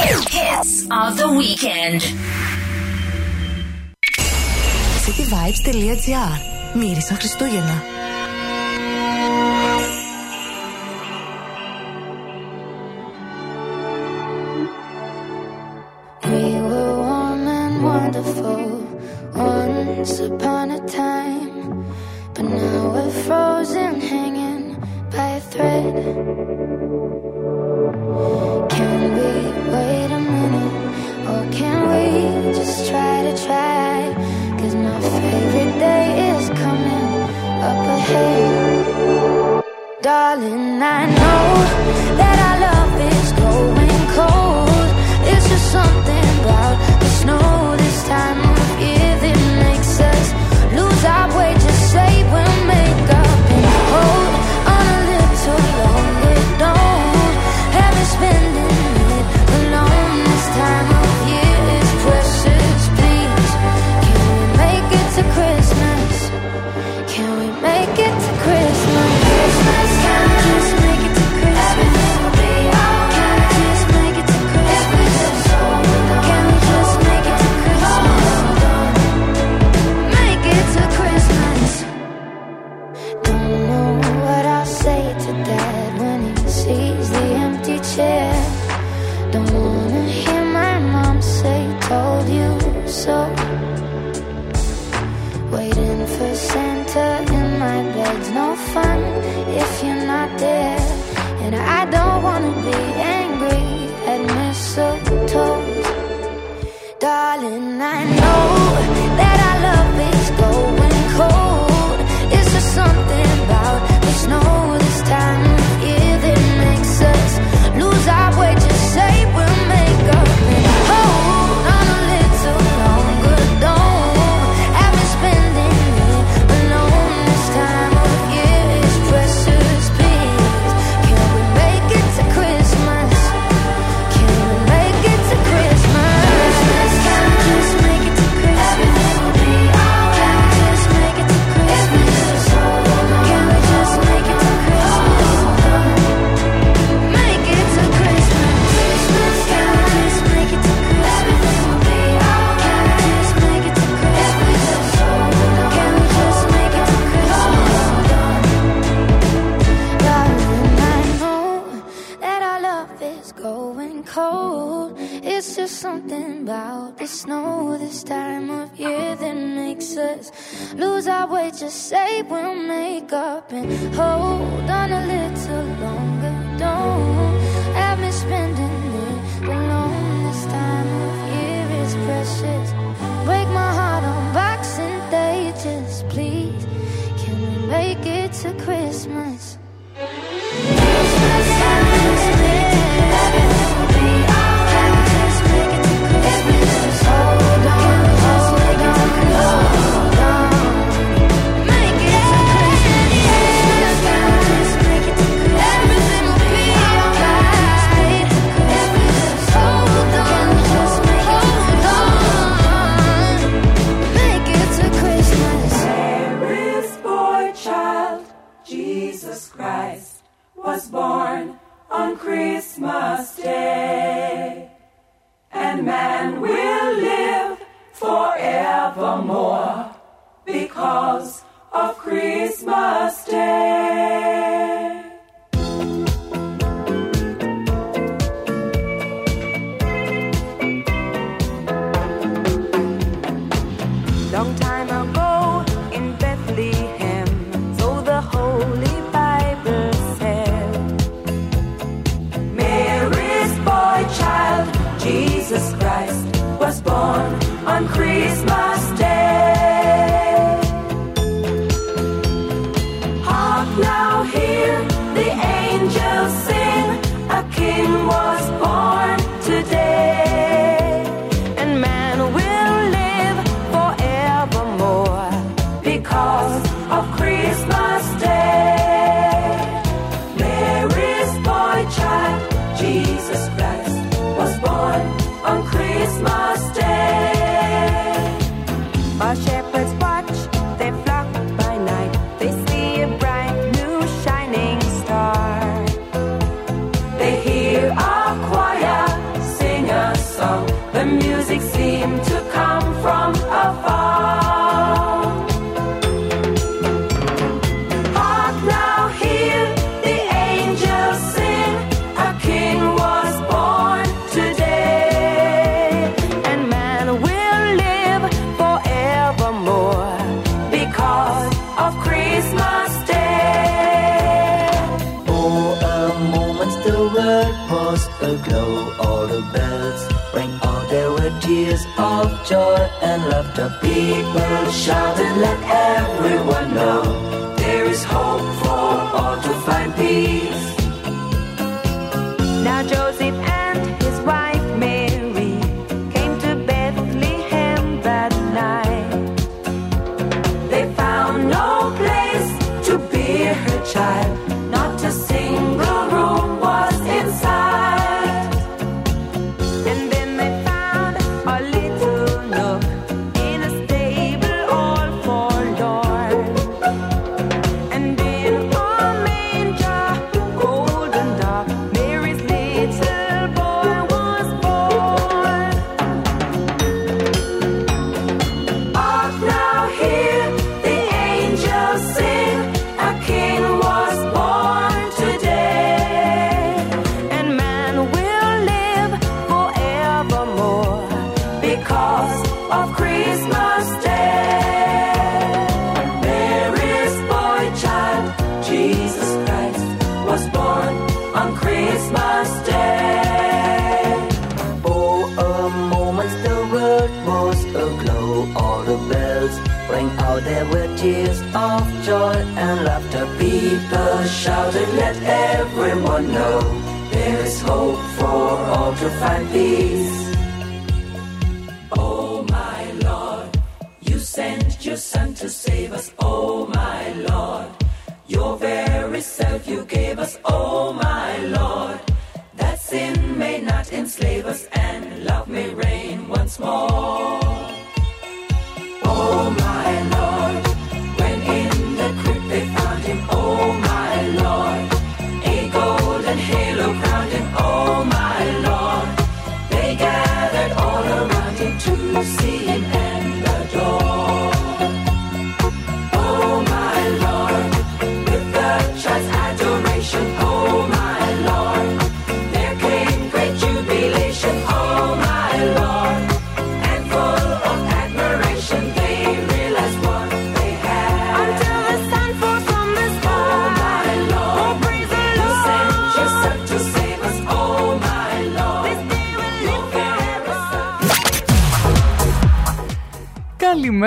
Hits of the weekend. cityvibes.gr Μύρισαν Χριστούγεννα.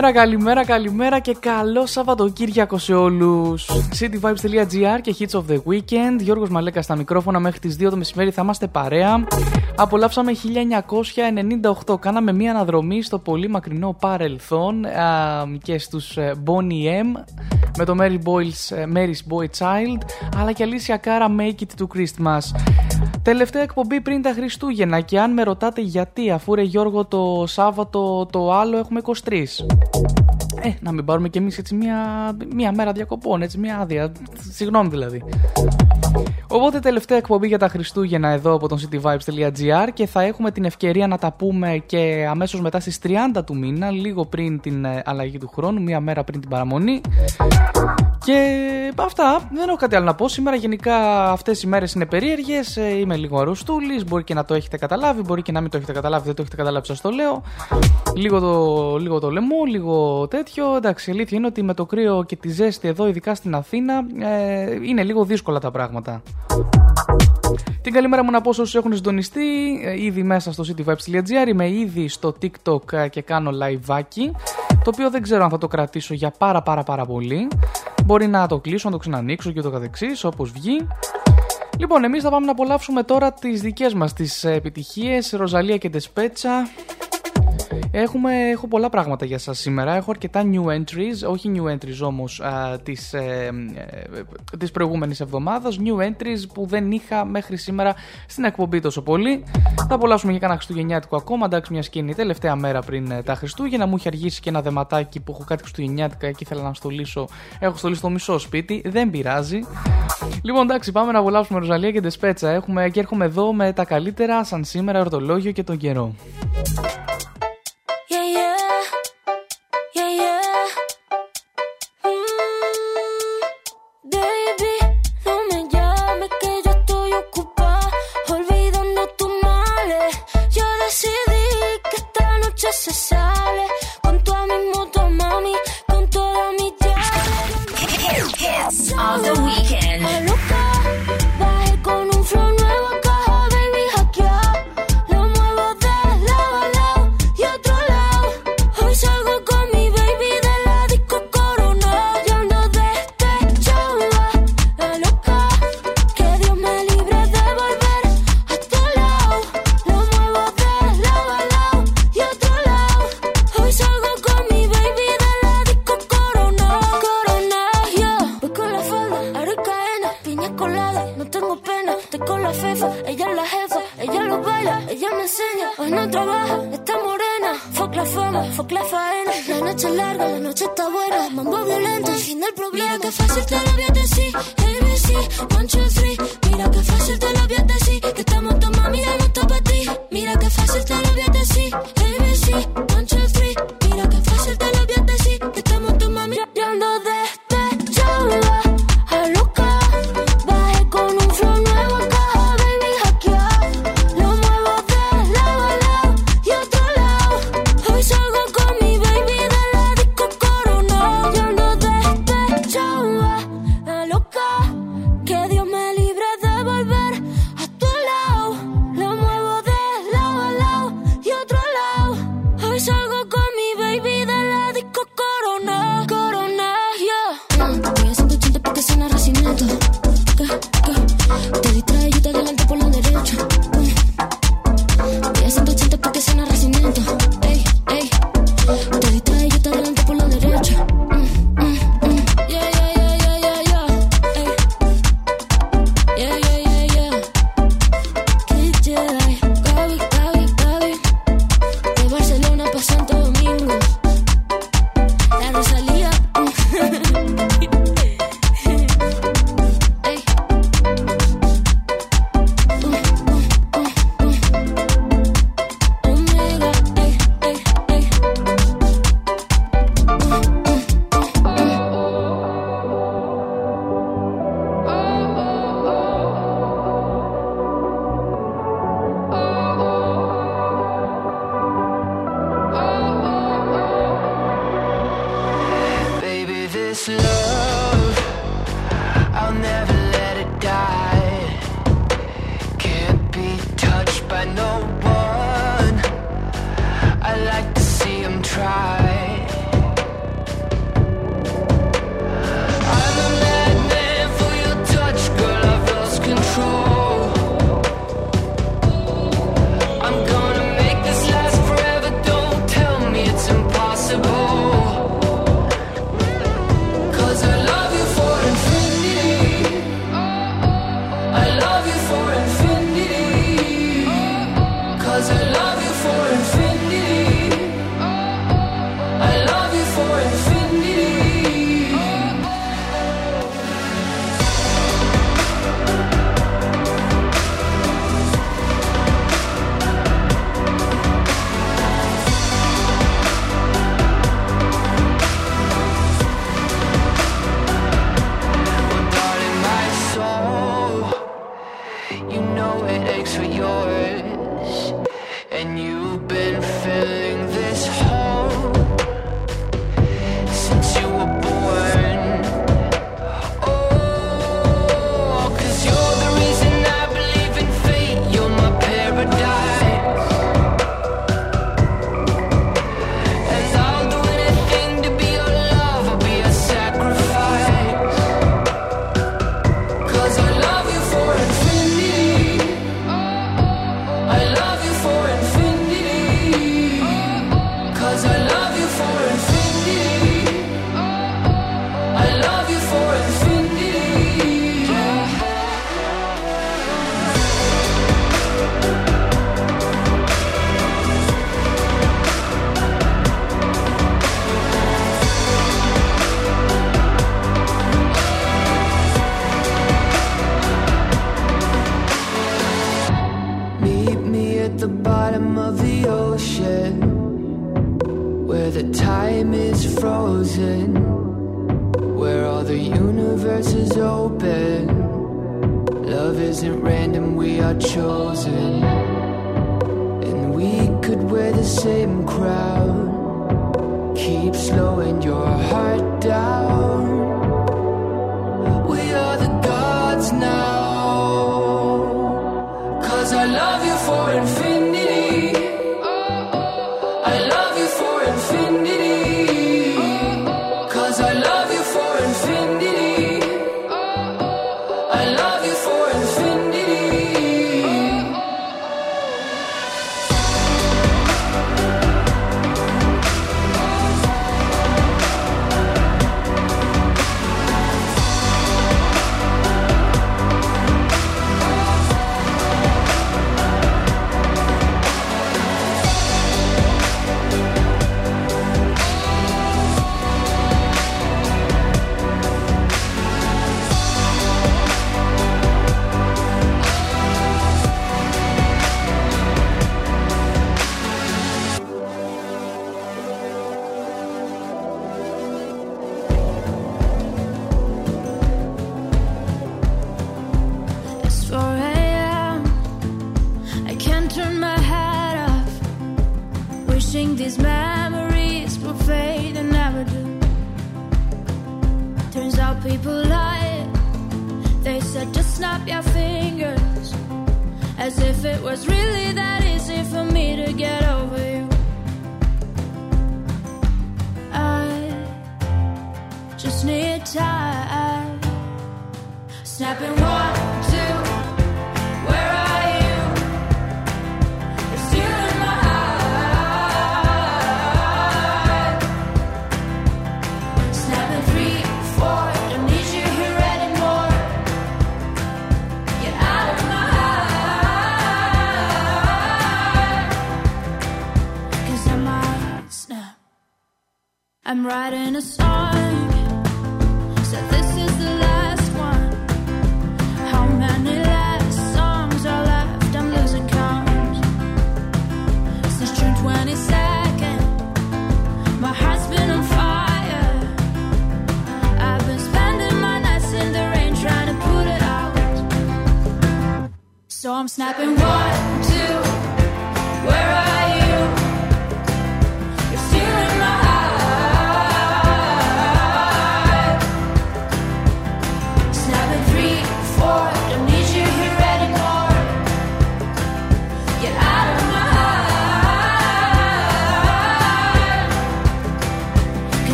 Καλημέρα, καλημέρα, καλημέρα και καλό Σαββατοκύριακο σε όλους. cityvibes.gr και hits of the weekend. Γιώργος Μαλέκα στα μικρόφωνα μέχρι τις 2 το μεσημέρι θα είμαστε παρέα. Απολαύσαμε 1998. Κάναμε μία αναδρομή στο πολύ μακρινό παρελθόν α, και στους ε, Bonnie M με το Mary Boy's, ε, Mary's Boy Child αλλά και Alicia Cara Make It to Christmas. Τελευταία εκπομπή πριν τα Χριστούγεννα και αν με ρωτάτε γιατί αφού ρε Γιώργο το Σάββατο το άλλο έχουμε 23. Ε, να μην πάρουμε κι εμείς έτσι μία, μία μέρα διακοπών, έτσι μία άδεια. Συγγνώμη δηλαδή. Οπότε τελευταία εκπομπή για τα Χριστούγεννα εδώ από τον cityvibes.gr και θα έχουμε την ευκαιρία να τα πούμε και αμέσως μετά στις 30 του μήνα, λίγο πριν την ε, αλλαγή του χρόνου, μία μέρα πριν την παραμονή. Και αυτά, δεν έχω κάτι άλλο να πω. Σήμερα γενικά αυτές οι μέρες είναι περίεργες. Είμαι λίγο αρρωστούλης. Μπορεί και να το έχετε καταλάβει, μπορεί και να μην το έχετε καταλάβει. Δεν το έχετε καταλάβει, σας το λέω. Λίγο το, λίγο το λαιμό, λίγο τέτοιο. Εντάξει, η αλήθεια είναι ότι με το κρύο και τη ζέστη εδώ, ειδικά στην Αθήνα, ε, είναι λίγο δύσκολα τα πράγματα. Την καλημέρα μου να πω σε όσους έχουν συντονιστεί ε, ήδη μέσα στο cityvibes.gr. Είμαι ήδη στο TikTok ε, και κάνω live το οποίο δεν ξέρω αν θα το κρατήσω για πάρα πάρα πάρα πολύ. Μπορεί να το κλείσω, να το ξανανοίξω και το καθεξής, όπως βγει. Λοιπόν, εμείς θα πάμε να απολαύσουμε τώρα τις δικές μας τις ε, επιτυχίες, Ροζαλία και Τεσπέτσα. Έχουμε, έχω πολλά πράγματα για σας σήμερα. Έχω αρκετά new entries, όχι new entries όμως α, της, ε, ε, της προηγούμενης εβδομάδας. New entries που δεν είχα μέχρι σήμερα στην εκπομπή τόσο πολύ. Θα απολαύσουμε για κανένα Χριστουγεννιάτικο ακόμα. Εντάξει, μιας σκηνή τελευταία μέρα πριν ε, τα Χριστούγεννα. Μου είχε αργήσει και ένα δεματάκι που έχω κάτι Χριστουγεννιάτικα και ήθελα να στολίσω. Έχω στολίσει το μισό σπίτι. Δεν πειράζει. Λοιπόν, εντάξει, πάμε να απολαύσουμε Ροζαλία και Ντεσπέτσα. Έχουμε και έρχομαι εδώ με τα καλύτερα σαν σήμερα, ορτολόγιο και τον καιρό. Yeah, yeah. Yeah,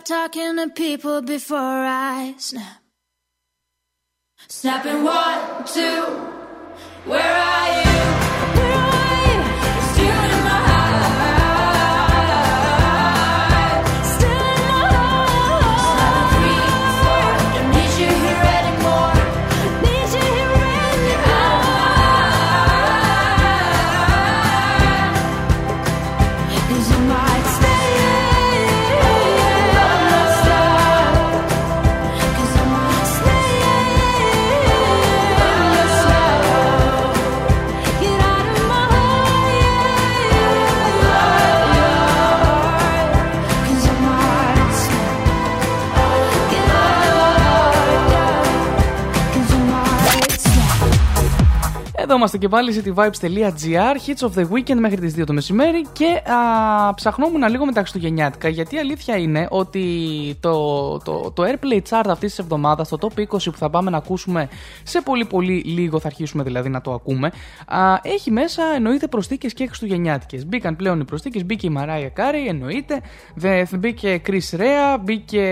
stop talking to people before I snap. Snapping one, two. Εδώ είμαστε και πάλι cityvibes.gr, hits of the weekend μέχρι τις 2 το μεσημέρι και α, ψαχνόμουν λίγο με τα Χριστουγεννιάτικα γιατί η αλήθεια είναι ότι το, το, το Airplay Chart αυτής της εβδομάδας, το Top 20 που θα πάμε να ακούσουμε σε πολύ πολύ λίγο, θα αρχίσουμε δηλαδή να το ακούμε, α, έχει μέσα εννοείται προστίκες και Χριστουγεννιάτικες. Μπήκαν πλέον οι προστίκες, μπήκε η Mariah Carey, εννοείται, δε, μπήκε Chris Rea, μπήκε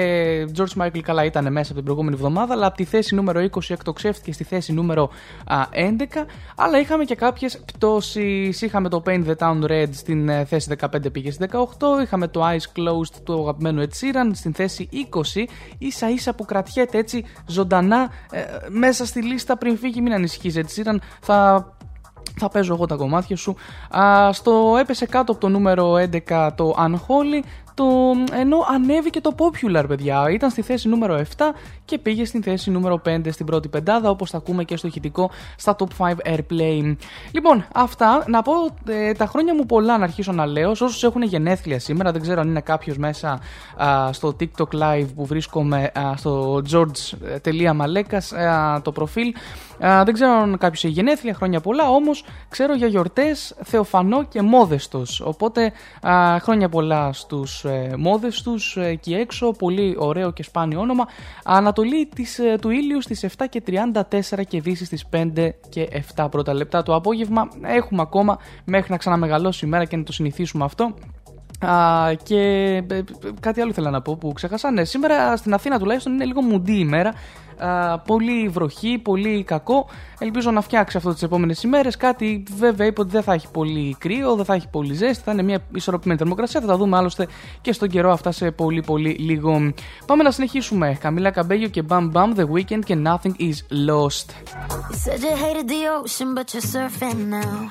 George Michael, καλά ήταν μέσα από την προηγούμενη εβδομάδα, αλλά από τη θέση νούμερο 20 εκτοξεύτηκε στη θέση νούμερο α, 11. Αλλά είχαμε και κάποιες πτώσεις. Είχαμε το Paint the Town Red στην ε, θέση 15 πήγε στη 18. Είχαμε το Eyes Closed του αγαπημένου Ed Sheeran στην θέση 20. Ίσα ίσα που κρατιέται έτσι ζωντανά ε, μέσα στη λίστα πριν φύγει. Μην ανησυχείς Ed Sheeran. Θα θα παίζω εγώ τα κομμάτια σου. Α, στο έπεσε κάτω από το νούμερο 11 το Unholy, το, ενώ ανέβηκε το Popular, παιδιά. Ήταν στη θέση νούμερο 7 και πήγε στην θέση νούμερο 5 στην πρώτη πεντάδα, όπως θα ακούμε και στο ηχητικό στα Top 5 Airplay. Λοιπόν, αυτά. Να πω ε, τα χρόνια μου πολλά να αρχίσω να λέω. Σε όσους έχουν γενέθλια σήμερα, δεν ξέρω αν είναι κάποιος μέσα α, στο TikTok Live που βρίσκομαι α, στο george.malekas το προφίλ. Α, δεν ξέρω αν κάποιος έχει γενέθλια, χρόνια πολλά, όμως ξέρω για γιορτές Θεοφανό και Μόδεστος. Οπότε α, χρόνια πολλά στους ε, Μόδεστους ε, εκεί έξω. Πολύ ωραίο και σπάνιο όνομα. Ανατολή της, ε, του ήλιου στις 7 και 34 και δύσης στις 5 και 7 πρώτα λεπτά το απόγευμα. Έχουμε ακόμα μέχρι να ξαναμεγαλώσει η μέρα και να το συνηθίσουμε αυτό. Α, και ε, κάτι άλλο ήθελα να πω που ξέχασα. Ναι, σήμερα στην Αθήνα τουλάχιστον είναι λίγο μουντή ημέρα. Α, πολύ βροχή, πολύ κακό. Ελπίζω να φτιάξει αυτό τις επόμενες ημέρες. Κάτι βέβαια είπε ότι δεν θα έχει πολύ κρύο, δεν θα έχει πολύ ζέστη, θα είναι μια ισορροπημένη θερμοκρασία. Θα τα δούμε άλλωστε και στον καιρό αυτά σε πολύ πολύ λίγο. Πάμε να συνεχίσουμε. Καμίλα Καμπέγιο και Bam Bam The Weekend και Nothing is Lost. You said you hated the ocean, but you're surfing now.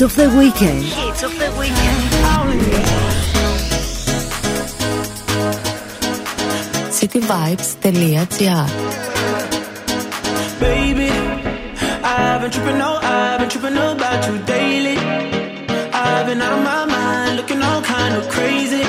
Hits of the weekend. Hits of the weekend. cityvibes.gr Baby, I've been tripping, no, I've been tripping about you daily. I've been out of my mind, looking all kind of crazy.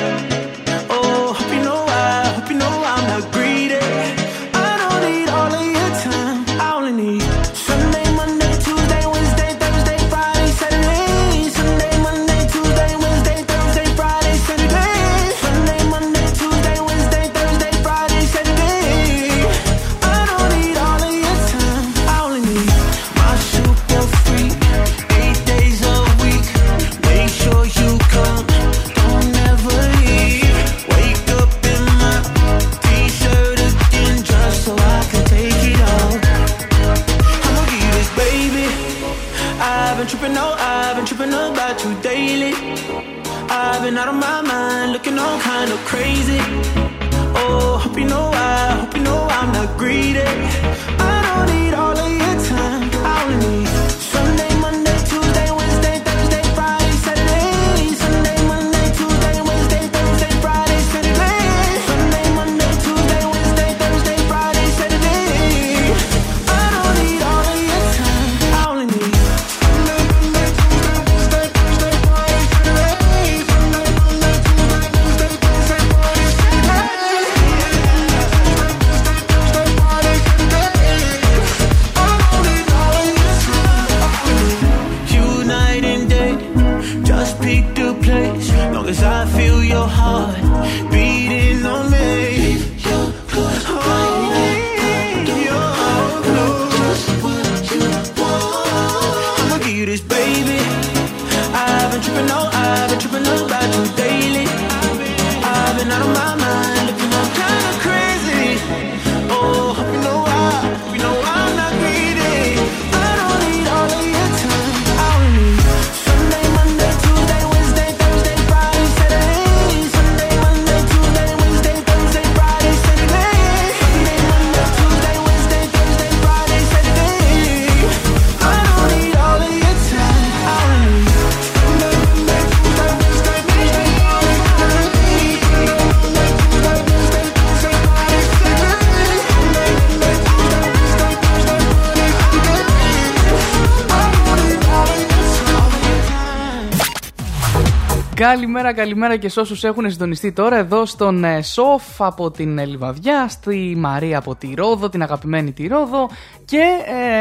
Καλημέρα, καλημέρα και σε όσους έχουν συντονιστεί τώρα εδώ στον ε, Σοφ από την ε, Λιβαδιά, στη Μαρία από τη Ρόδο, την αγαπημένη τη Ρόδο και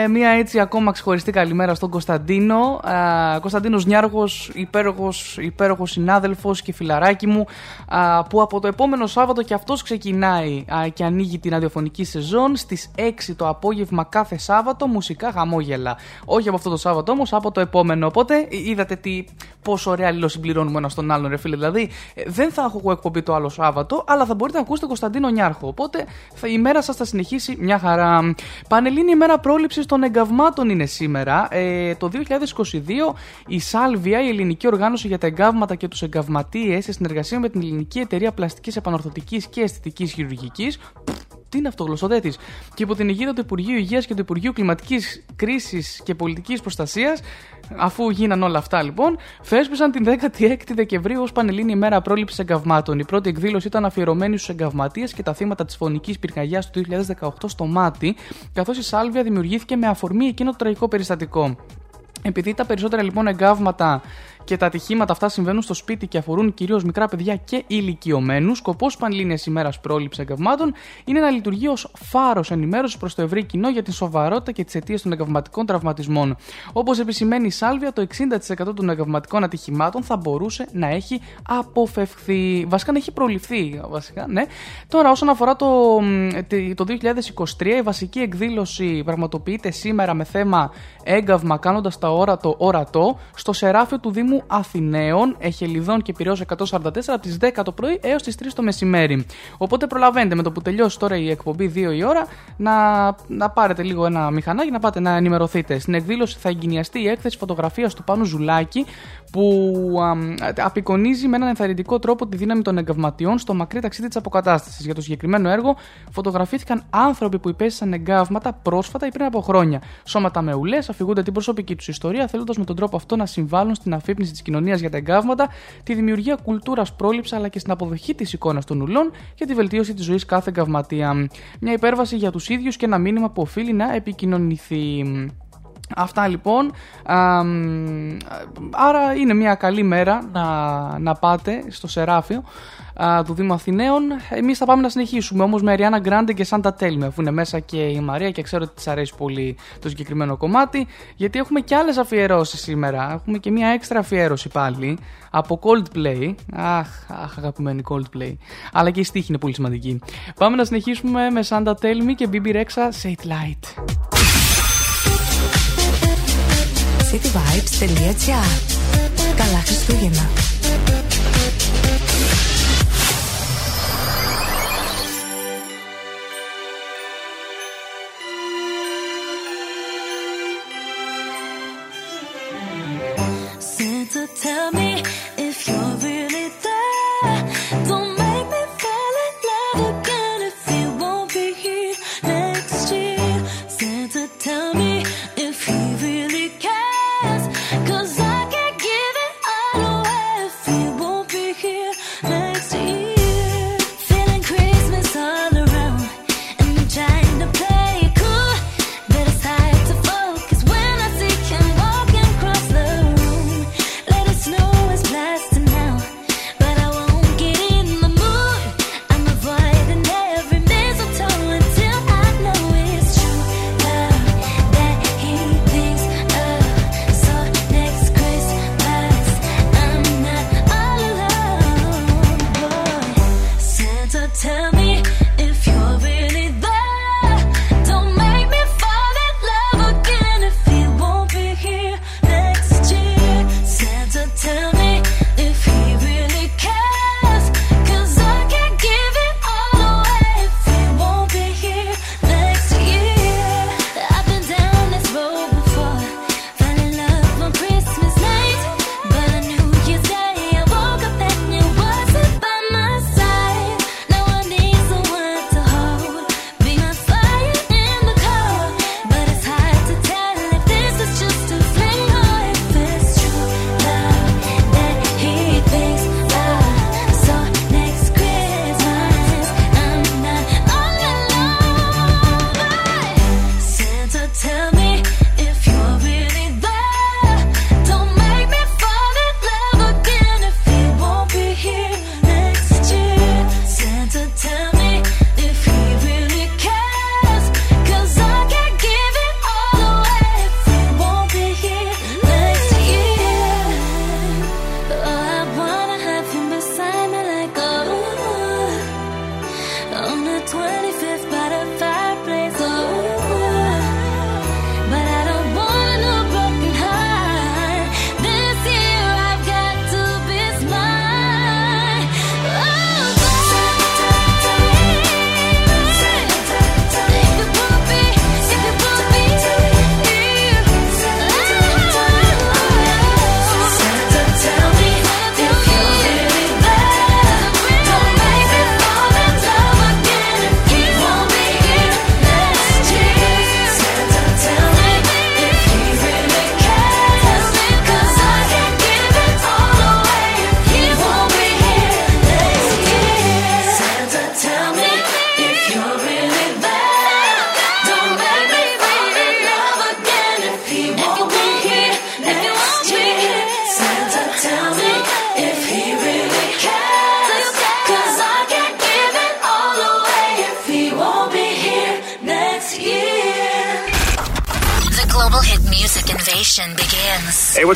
ε, μια έτσι ακόμα ξεχωριστή καλημέρα στον Κωνσταντίνο. Ε, Κωνσταντίνος Νιάργος, υπέροχος, υπέροχος συνάδελφος και φιλαράκι μου α, που από το επόμενο Σάββατο και αυτός ξεκινάει α, και ανοίγει την ραδιοφωνική σεζόν στις 6 το απόγευμα κάθε Σάββατο, μουσικά χαμόγελα. Όχι από αυτό το Σάββατο όμως, από το επόμενο. Οπότε ε, είδατε τι, πόσο ωραία αλληλοσυμπληρώνουμε ένα στον άλλον, ρε φίλε. Δηλαδή, ε, δεν θα έχω εγώ εκπομπή το άλλο Σάββατο, αλλά θα μπορείτε να ακούσετε Κωνσταντίνο Νιάρχο. Οπότε θα, η μέρα σας θα συνεχίσει μια χαρά. Πανελλήνια ημέρα πρόληψης των εγκαυμάτων είναι σήμερα. Ε, το 2022 η Σάλβια, η ελληνική οργάνωση για τα εγκάβματα και τους εγκαυματίες, σε συνεργασία με την Ελληνική Εταιρεία Πλαστικής Επανορθωτικής και Αισθητικής Χειρουργικής, τι είναι αυτό, γλωσσοδέτης. Και υπό την αιγύδα του Υπουργείου Υγείας και του Υπουργείου Κλιματικής Κρίσης και Πολιτικής Προστασίας, αφού γίναν όλα αυτά λοιπόν, θέσπισαν την 16η Δεκεμβρίου ως Πανελλήνια ημέρα πρόληψης εγκαυμάτων. Η πρώτη εκδήλωση ήταν αφιερωμένη στους εγκαυματίες και τα θύματα της φωνικής πυρκαγιάς του 2018 στο Μάτι, καθώς η Σάλβια δημιουργήθηκε με αφορμή εκείνο το τραγικό περιστατικό. Επειδή τα περισσότερα λοιπόν εγκάβματα και τα ατυχήματα αυτά συμβαίνουν στο σπίτι και αφορούν κυρίως μικρά παιδιά και ηλικιωμένους, σκοπός Πανελλήνιας ημέρας πρόληψης εγκαυμάτων είναι να λειτουργεί ως φάρος ενημέρωσης προς το ευρύ κοινό για την σοβαρότητα και τις αιτίες των εγκαυματικών τραυματισμών. Όπως επισημαίνει η Σάλβια, το 60% των εγκαυματικών ατυχημάτων θα μπορούσε να έχει αποφευχθεί. Βασικά να έχει προληφθεί. Βασικά, ναι. Τώρα, όσον αφορά το, το 2023, η βασική εκδήλωση πραγματοποιείται σήμερα με θέμα έγκαυμα κάνοντας τα όρατο ορατό στο σεράφιο του Δήμου Δήμου Αθηναίων, Εχελιδών και Πυραιός 144 από τις 10 το πρωί έως τις 3 το μεσημέρι. Οπότε προλαβαίνετε με το που τελειώσει τώρα η εκπομπή 2 η ώρα να, να πάρετε λίγο ένα μηχανάκι, να πάτε να ενημερωθείτε. Στην εκδήλωση θα εγκαινιαστεί η έκθεση φωτογραφίας του Πάνου Ζουλάκη που αμ, απεικονίζει με έναν ενθαρρυντικό τρόπο τη δύναμη των εγκαυματιών στο μακρύ ταξίδι της αποκατάστασης. Για το συγκεκριμένο έργο φωτογραφήθηκαν άνθρωποι που υπέστησαν εγκάβματα πρόσφατα ή πριν από χρόνια. Σώματα με ουλές αφηγούνται την προσωπική τους ιστορία, θέλοντας με τον τρόπο αυτό να συμβάλλουν στην αφύπνιση της κοινωνίας για τα εγκάβματα, τη δημιουργία κουλτούρας πρόληψης αλλά και στην αποδοχή της εικόνας των ουλών και τη βελτίωση της ζωής κάθε εγκαυματία. Μια υπέρβαση για τους ίδιους και ένα μήνυμα που οφείλει να επικοινωνηθεί. Αυτά λοιπόν. Αμ, άρα είναι μια καλή μέρα να, να πάτε στο Σεράφιο α, του Δήμου Αθηναίων. Εμείς θα πάμε να συνεχίσουμε όμως με Ariana Grande και Santa Tell Me αφού είναι μέσα και η Μαρία και ξέρω ότι της αρέσει πολύ το συγκεκριμένο κομμάτι γιατί έχουμε και άλλες αφιερώσεις σήμερα. Έχουμε και μια έξτρα αφιέρωση πάλι από Coldplay. Αχ, αχ αγαπημένη Coldplay. Αλλά και η στίχη είναι πολύ σημαντική. Πάμε να συνεχίσουμε με Santa Tell Me και BB Rexa Say It Light. cityvibes.gr Καλά Χριστούγεννα.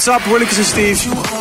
What's up, Willekes en Steve?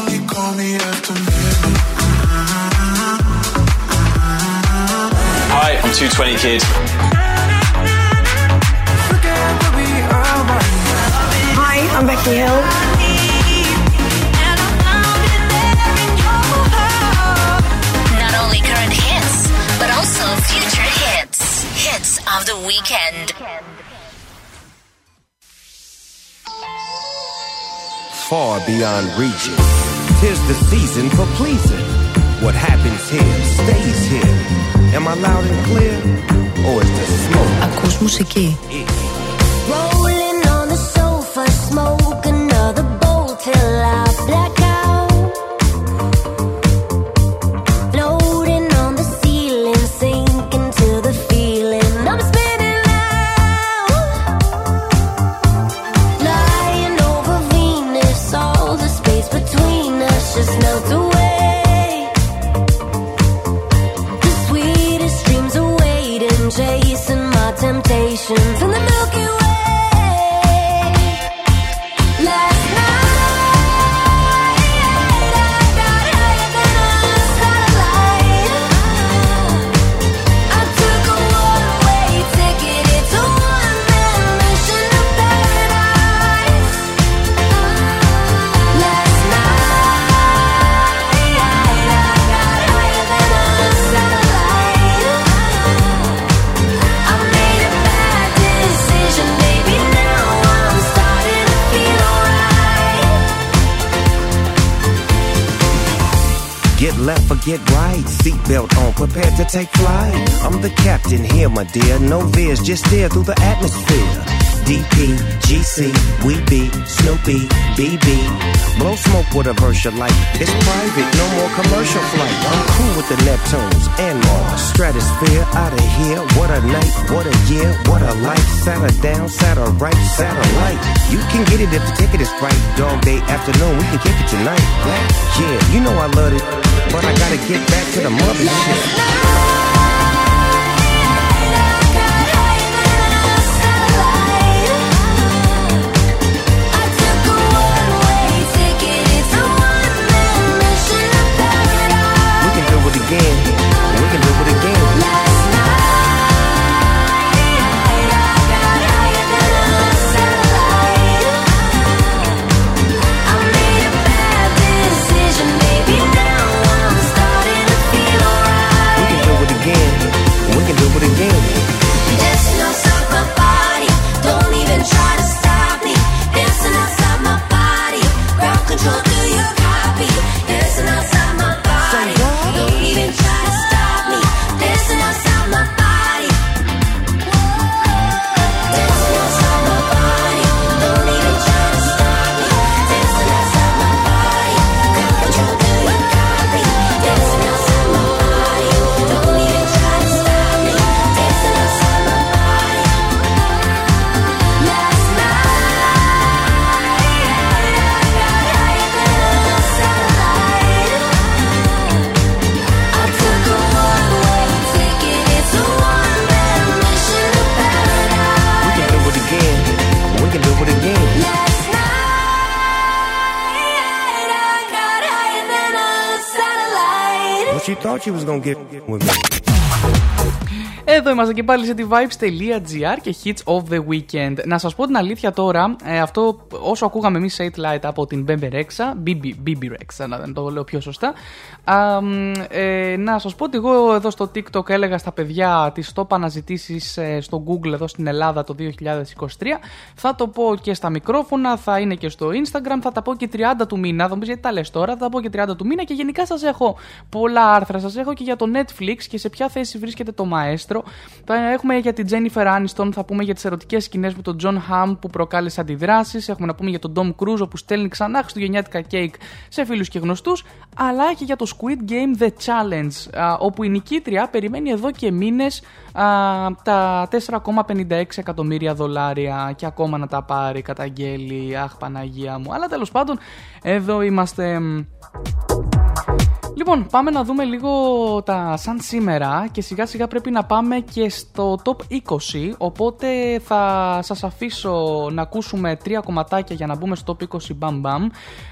It's private, no more commercial flight. I'm cool with the Neptunes and Mars. Stratosphere out of here. What a night, what a year, what a life. Saturday down, Saturday right, satellite. You can get it if the ticket is right. Dog day afternoon, we can kick it tonight. Yeah, you know I love it, but I gotta get back to the mothership. Και πάλι σε τη vibes.gr και hits of the weekend. Να σας πω την αλήθεια τώρα, ε, αυτό όσο ακούγαμε εμείς Eight Light από την Bebe Rexha, BB, BB Rexha, να δεν το λέω πιο σωστά, α, μ, ε, να σας πω ότι εγώ εδώ στο TikTok έλεγα στα παιδιά τις top αναζητήσεις ε, στο Google εδώ στην Ελλάδα το 2023. Θα το πω και στα μικρόφωνα, θα είναι και στο Instagram, θα τα πω και 30 του μήνα. Θα μου πεις γιατί τα λες τώρα, θα τα πω και 30 του μήνα και γενικά σας έχω πολλά άρθρα. Σας έχω και για το Netflix και σε ποια θέση βρίσκεται το Maestro. Θα έχουμε για την Jennifer Aniston, θα πούμε για τις ερωτικές σκηνές με τον John Hamm που προκάλεσε αντιδράσεις. Έχουμε να πούμε για τον Tom Cruise που στέλνει ξανά χριστουγεννιάτικα κέικ σε φίλους και γνωστούς. Αλλά και για το Squid Game The Challenge, α, όπου η νικήτρια περιμένει εδώ και μήνες α, τα 4,56 εκατομμύρια δολάρια και ακόμα να τα πάρει, καταγγέλει, αχ Παναγία μου. Αλλά τέλος πάντων, εδώ είμαστε... μ, Λοιπόν, πάμε να δούμε λίγο τα σαν σήμερα και σιγά σιγά πρέπει να πάμε και στο top 20, οπότε θα σας αφήσω να ακούσουμε τρία κομματάκια για να μπούμε στο top 20 μπαμ μπαμ.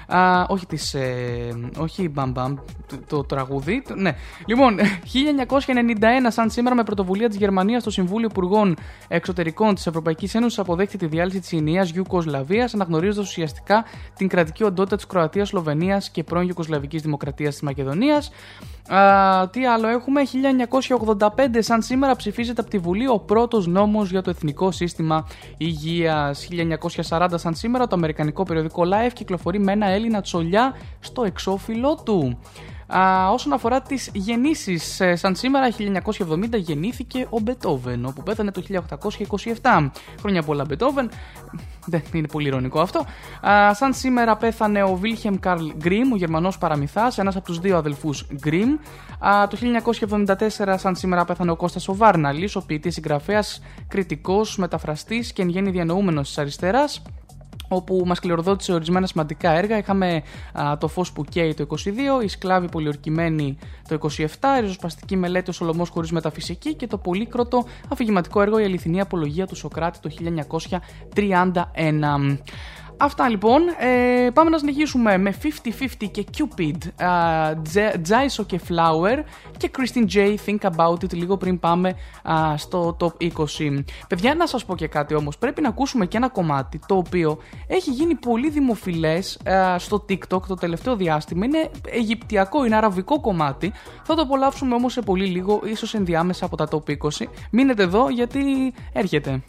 Α, όχι τις, ε, όχι μπαμ μπαμ, το, το τραγούδι, το- ναι. Λοιπόν, 1991 σαν σήμερα με πρωτοβουλία της Γερμανίας το Συμβούλιο Υπουργών Εξωτερικών της Ευρωπαϊκής Ένωσης αποδέχεται τη διάλυση της Ινίας Γιουκοσλαβίας αναγνωρίζοντας ουσιαστικά την κρατική οντότητα της Κροατίας, Σλοβενίας και πρώην Ιουκοσλαβικής Δημοκρατίας της Μακεδονίας. Μακεδονίας. Α, τι άλλο έχουμε, 1985 σαν σήμερα ψηφίζεται από τη Βουλή ο πρώτος νόμος για το Εθνικό Σύστημα Υγείας. 1940 σαν σήμερα το αμερικανικό περιοδικό Life κυκλοφορεί με ένα Έλληνα τσολιά στο εξώφυλλό του. Α, όσον αφορά τις γεννήσεις, ε, σαν σήμερα 1970 γεννήθηκε ο Μπετόβεν, όπου πέθανε το 1827. Χρόνια πολλά Μπετόβεν, δεν είναι πολύ ηρωνικό αυτό. Α, σαν σήμερα πέθανε ο Βίλχεμ Καρλ Γκριμ, ο Γερμανός παραμυθάς, ένας από τους δύο αδελφούς Γκριμ. Α, το 1974 σαν σήμερα πέθανε ο Κώστας ο Βάρναλης, ο ποιητής συγγραφέας, κριτικός, μεταφραστής και εν γέννη διανοούμενος της αριστεράς όπου μας κληροδότησε ορισμένα σημαντικά έργα. Είχαμε α, το φως που καίει το 22, η σκλάβη πολιορκημένη το 27, η ριζοσπαστική μελέτη ο Σολομός χωρίς μεταφυσική και το πολύκροτο αφηγηματικό έργο η αληθινή απολογία του Σοκράτη το 1931. Αυτά λοιπόν. Ε, πάμε να συνεχίσουμε με 50-50 και Cupid, Jaiso και Flower και Christine J. Think About It λίγο πριν πάμε α, στο top 20. Παιδιά, να σας πω και κάτι όμως. Πρέπει να ακούσουμε και ένα κομμάτι το οποίο έχει γίνει πολύ δημοφιλές α, στο TikTok το τελευταίο διάστημα. Είναι αιγυπτιακό, είναι αραβικό κομμάτι. Θα το απολαύσουμε όμως σε πολύ λίγο, ίσως ενδιάμεσα από τα top 20. Μείνετε εδώ γιατί έρχεται.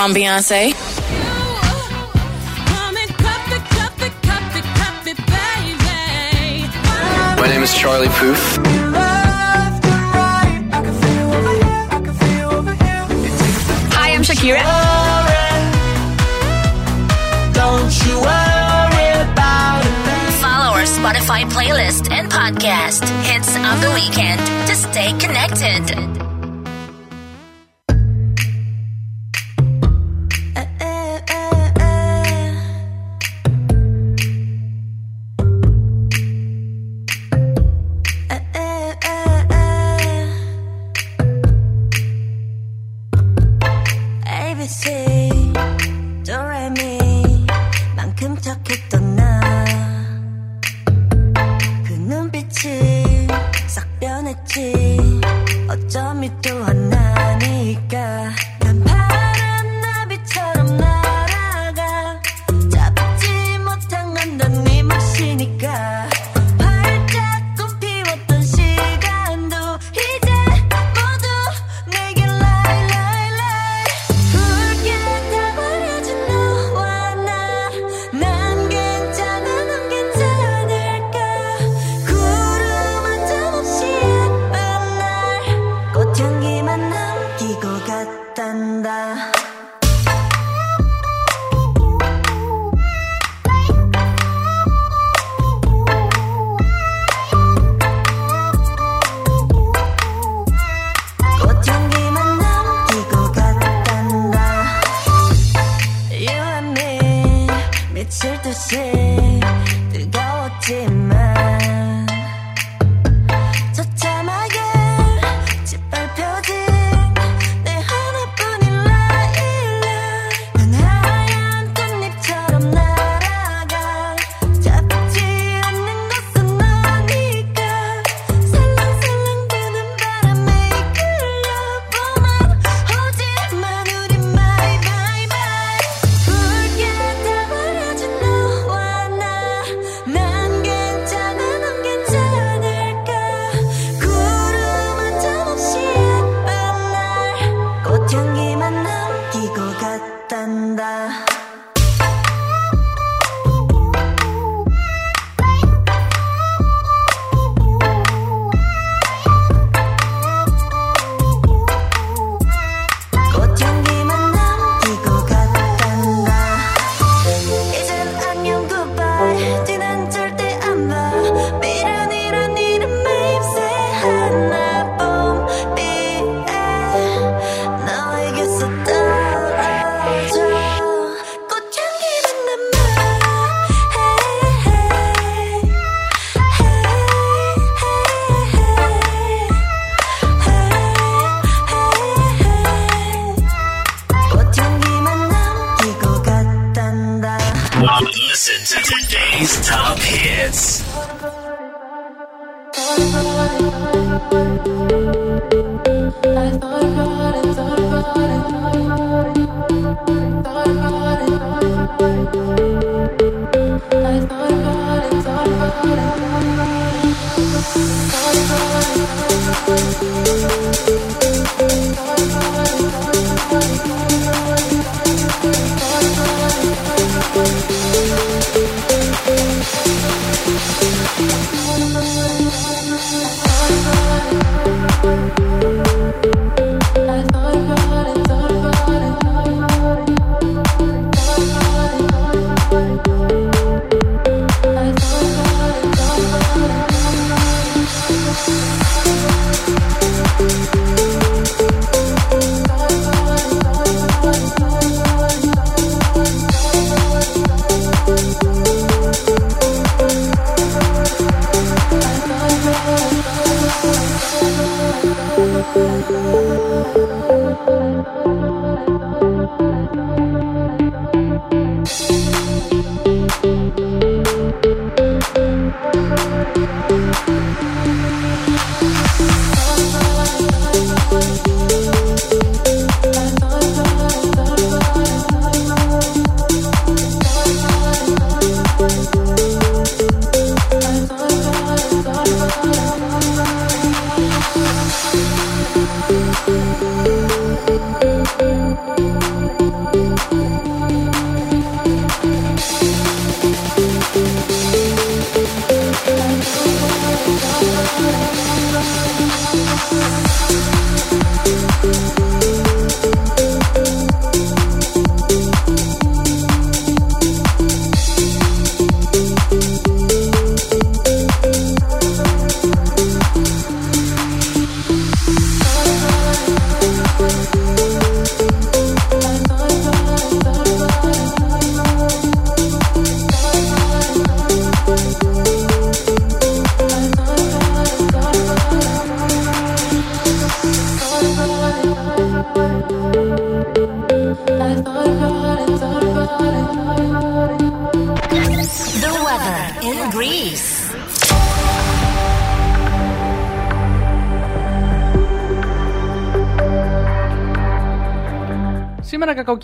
I'm Beyonce. My name is Charlie Puth. Hi, I'm Shakira. Don't you worry about it. Follow our Spotify playlist and podcast, Hits of the Weekend, to stay connected.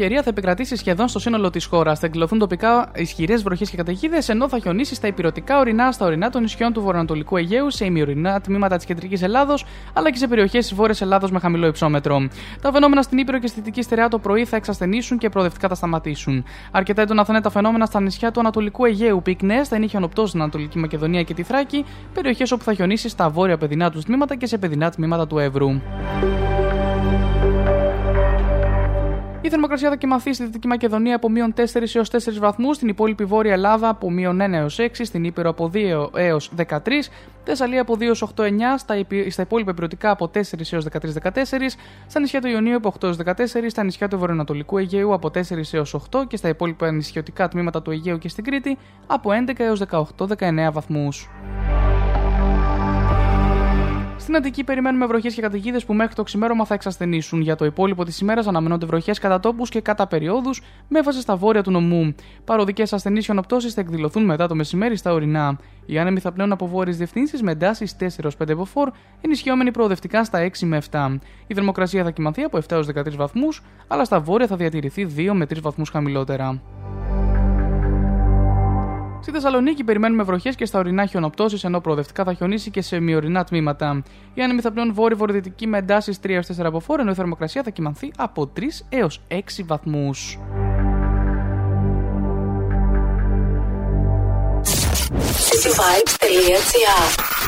Σήμερα κακοκαιρία θα επικρατήσει σχεδόν στο σύνολο της χώρας. Θα εκδηλωθούν τοπικά ισχυρές βροχές και καταιγίδες, ενώ θα χιονίσει στα υπηρετικά ορεινά, στα ορεινά των νησιών του βορειοανατολικού Αιγαίου, σε ημιορεινά τμήματα της κεντρικής Ελλάδος, αλλά και σε περιοχές της βόρειας Ελλάδος με χαμηλό υψόμετρο. Τα φαινόμενα στην Ήπειρο και στη Δυτική Στερεά το πρωί θα εξασθενήσουν και προοδευτικά θα σταματήσουν. Αρκετά έντονα θα είναι τα φαινόμενα στα νησιά του Ανατολικού Αιγαίου. Πυκνές θα είναι χιονοπτό στην Ανατολική Μακεδονία και τη Θράκη, περιοχές όπου θα χιονίσει στα βόρεια παιδινά τους τμήματα και σε παιδινά τμήματα του Εύρου. Η θερμοκρασία θα κοιμαθεί στη Δυτική Μακεδονία από μείον 4 έως 4 βαθμούς, στην υπόλοιπη Βόρεια Ελλάδα από μείον 1 έως 6, στην Ήπειρο από 2 έως 13, Θεσσαλία από 2 έως 8 9, στα, υπη- στα υπόλοιπα υπηρετικά από 4 έως 13 14, στα νησιά του Ιωνίου από 8 έως 14, στα νησιά του Βορειοανατολικού Αιγαίου από 4 έως 8 και στα υπόλοιπα νησιωτικά τμήματα του Αιγαίου και στην Κρήτη από 11 έως 18-19 βαθμούς. Στην Αττική περιμένουμε βροχές και καταιγίδες που μέχρι το ξημέρωμα θα εξασθενήσουν. Για το υπόλοιπο της ημέρας αναμένονται βροχές κατά τόπους και κατά περιόδους με έμφαση στα βόρεια του νομού. Παροδικές ασθενεί χιονοπτώσει θα εκδηλωθούν μετά το μεσημέρι στα ορεινά. Οι άνεμοι θα πλέουν από βόρειες διευθύνσεις με εντάσεις 4 5 μποφόρ, ενισχυόμενοι προοδευτικά στα 6 με 7. Η θερμοκρασία θα κοιμαθεί από 7 έως 13 βαθμούς, αλλά στα βόρεια θα διατηρηθεί 2 με 3 βαθμούς χαμηλότερα. Στη Θεσσαλονίκη περιμένουμε βροχές και στα ορεινά χιονοπτώσεις, ενώ προοδευτικά θα χιονίσει και σε μειωρινά τμήματα. Οι άνεμοι θα πλέον βόρειο-βορειοδυτική με εντάσεις 3 έως 4 από φόρο, ενώ η θερμοκρασία θα κοιμανθεί από 3 έως 6 βαθμούς. cityvibes.gr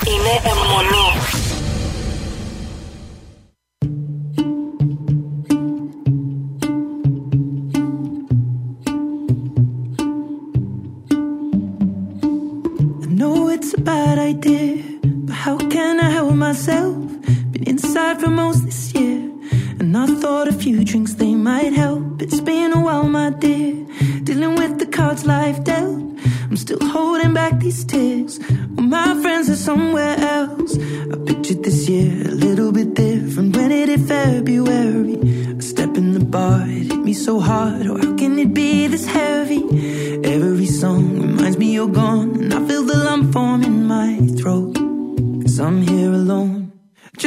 Είναι αιμονή. It's a bad idea, but how can I help myself? Been inside for most this year, and I thought a few drinks they might help. It's been a while, my dear, dealing with the cards life dealt. I'm still holding back these tears. All my friends are somewhere else. I pictured this year a little bit different. When it hit February, a step in the bar, it hit me so hard. Oh, how can it be this heavy? Every song reminds me you're gone,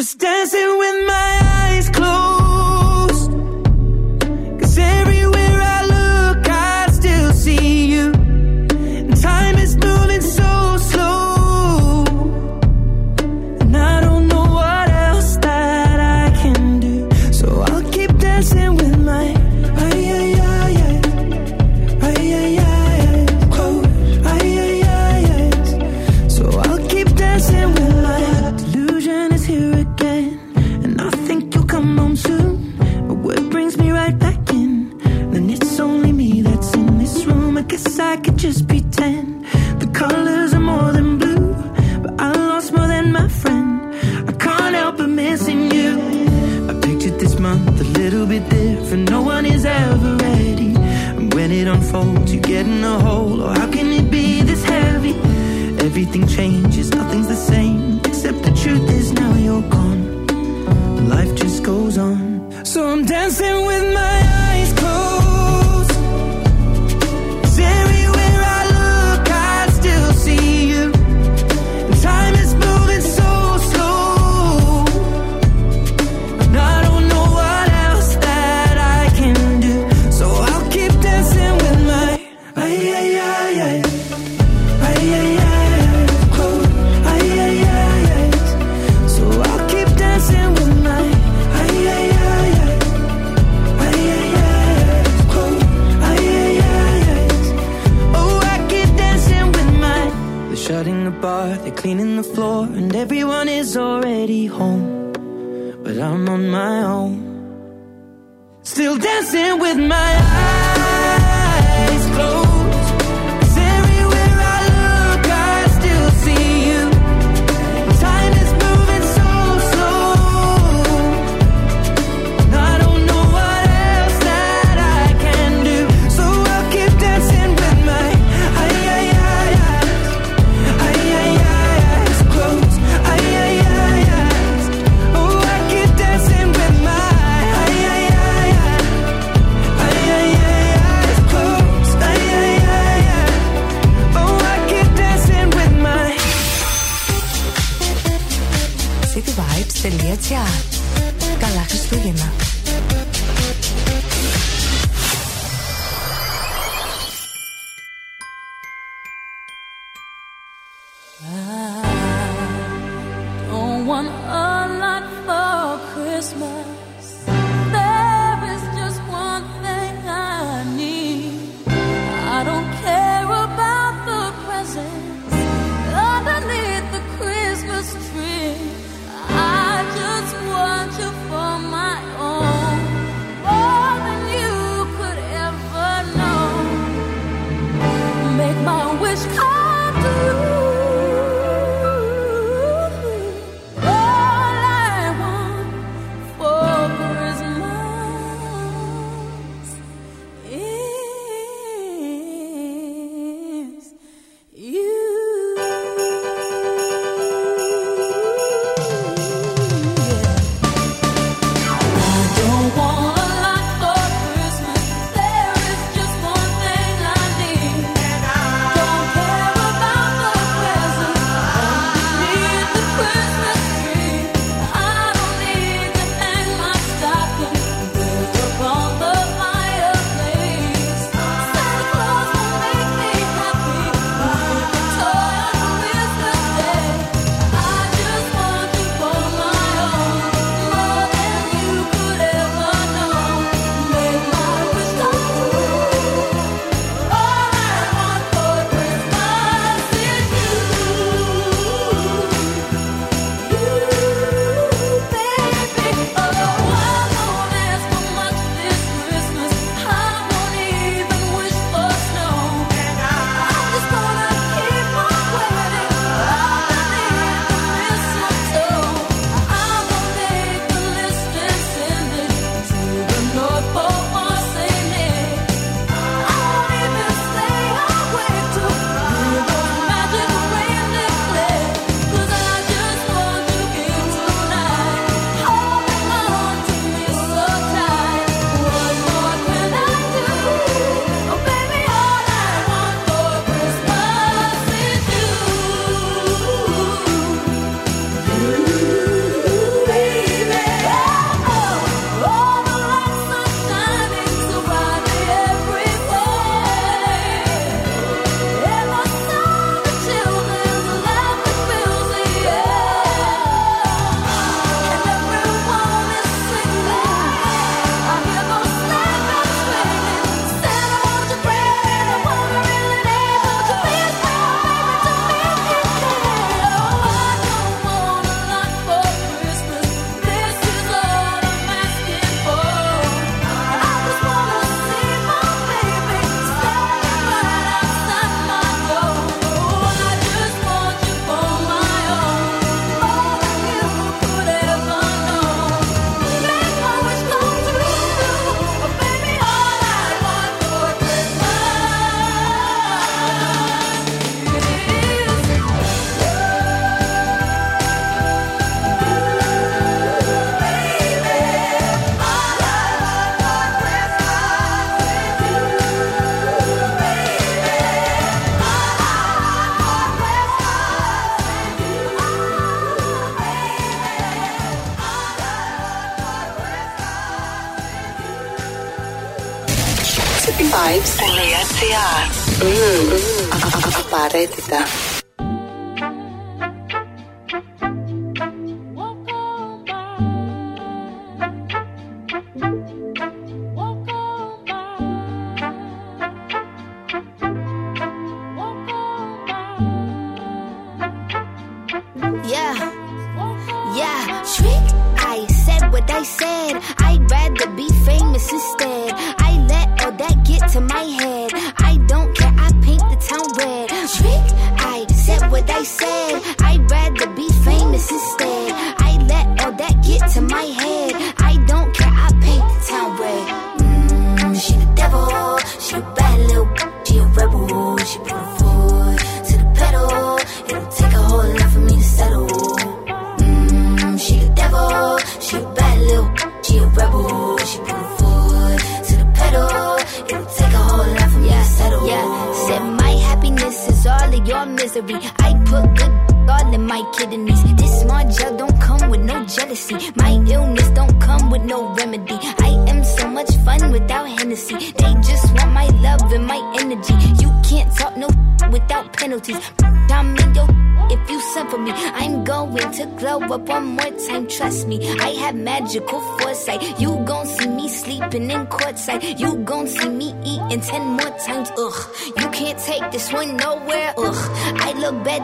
just dancing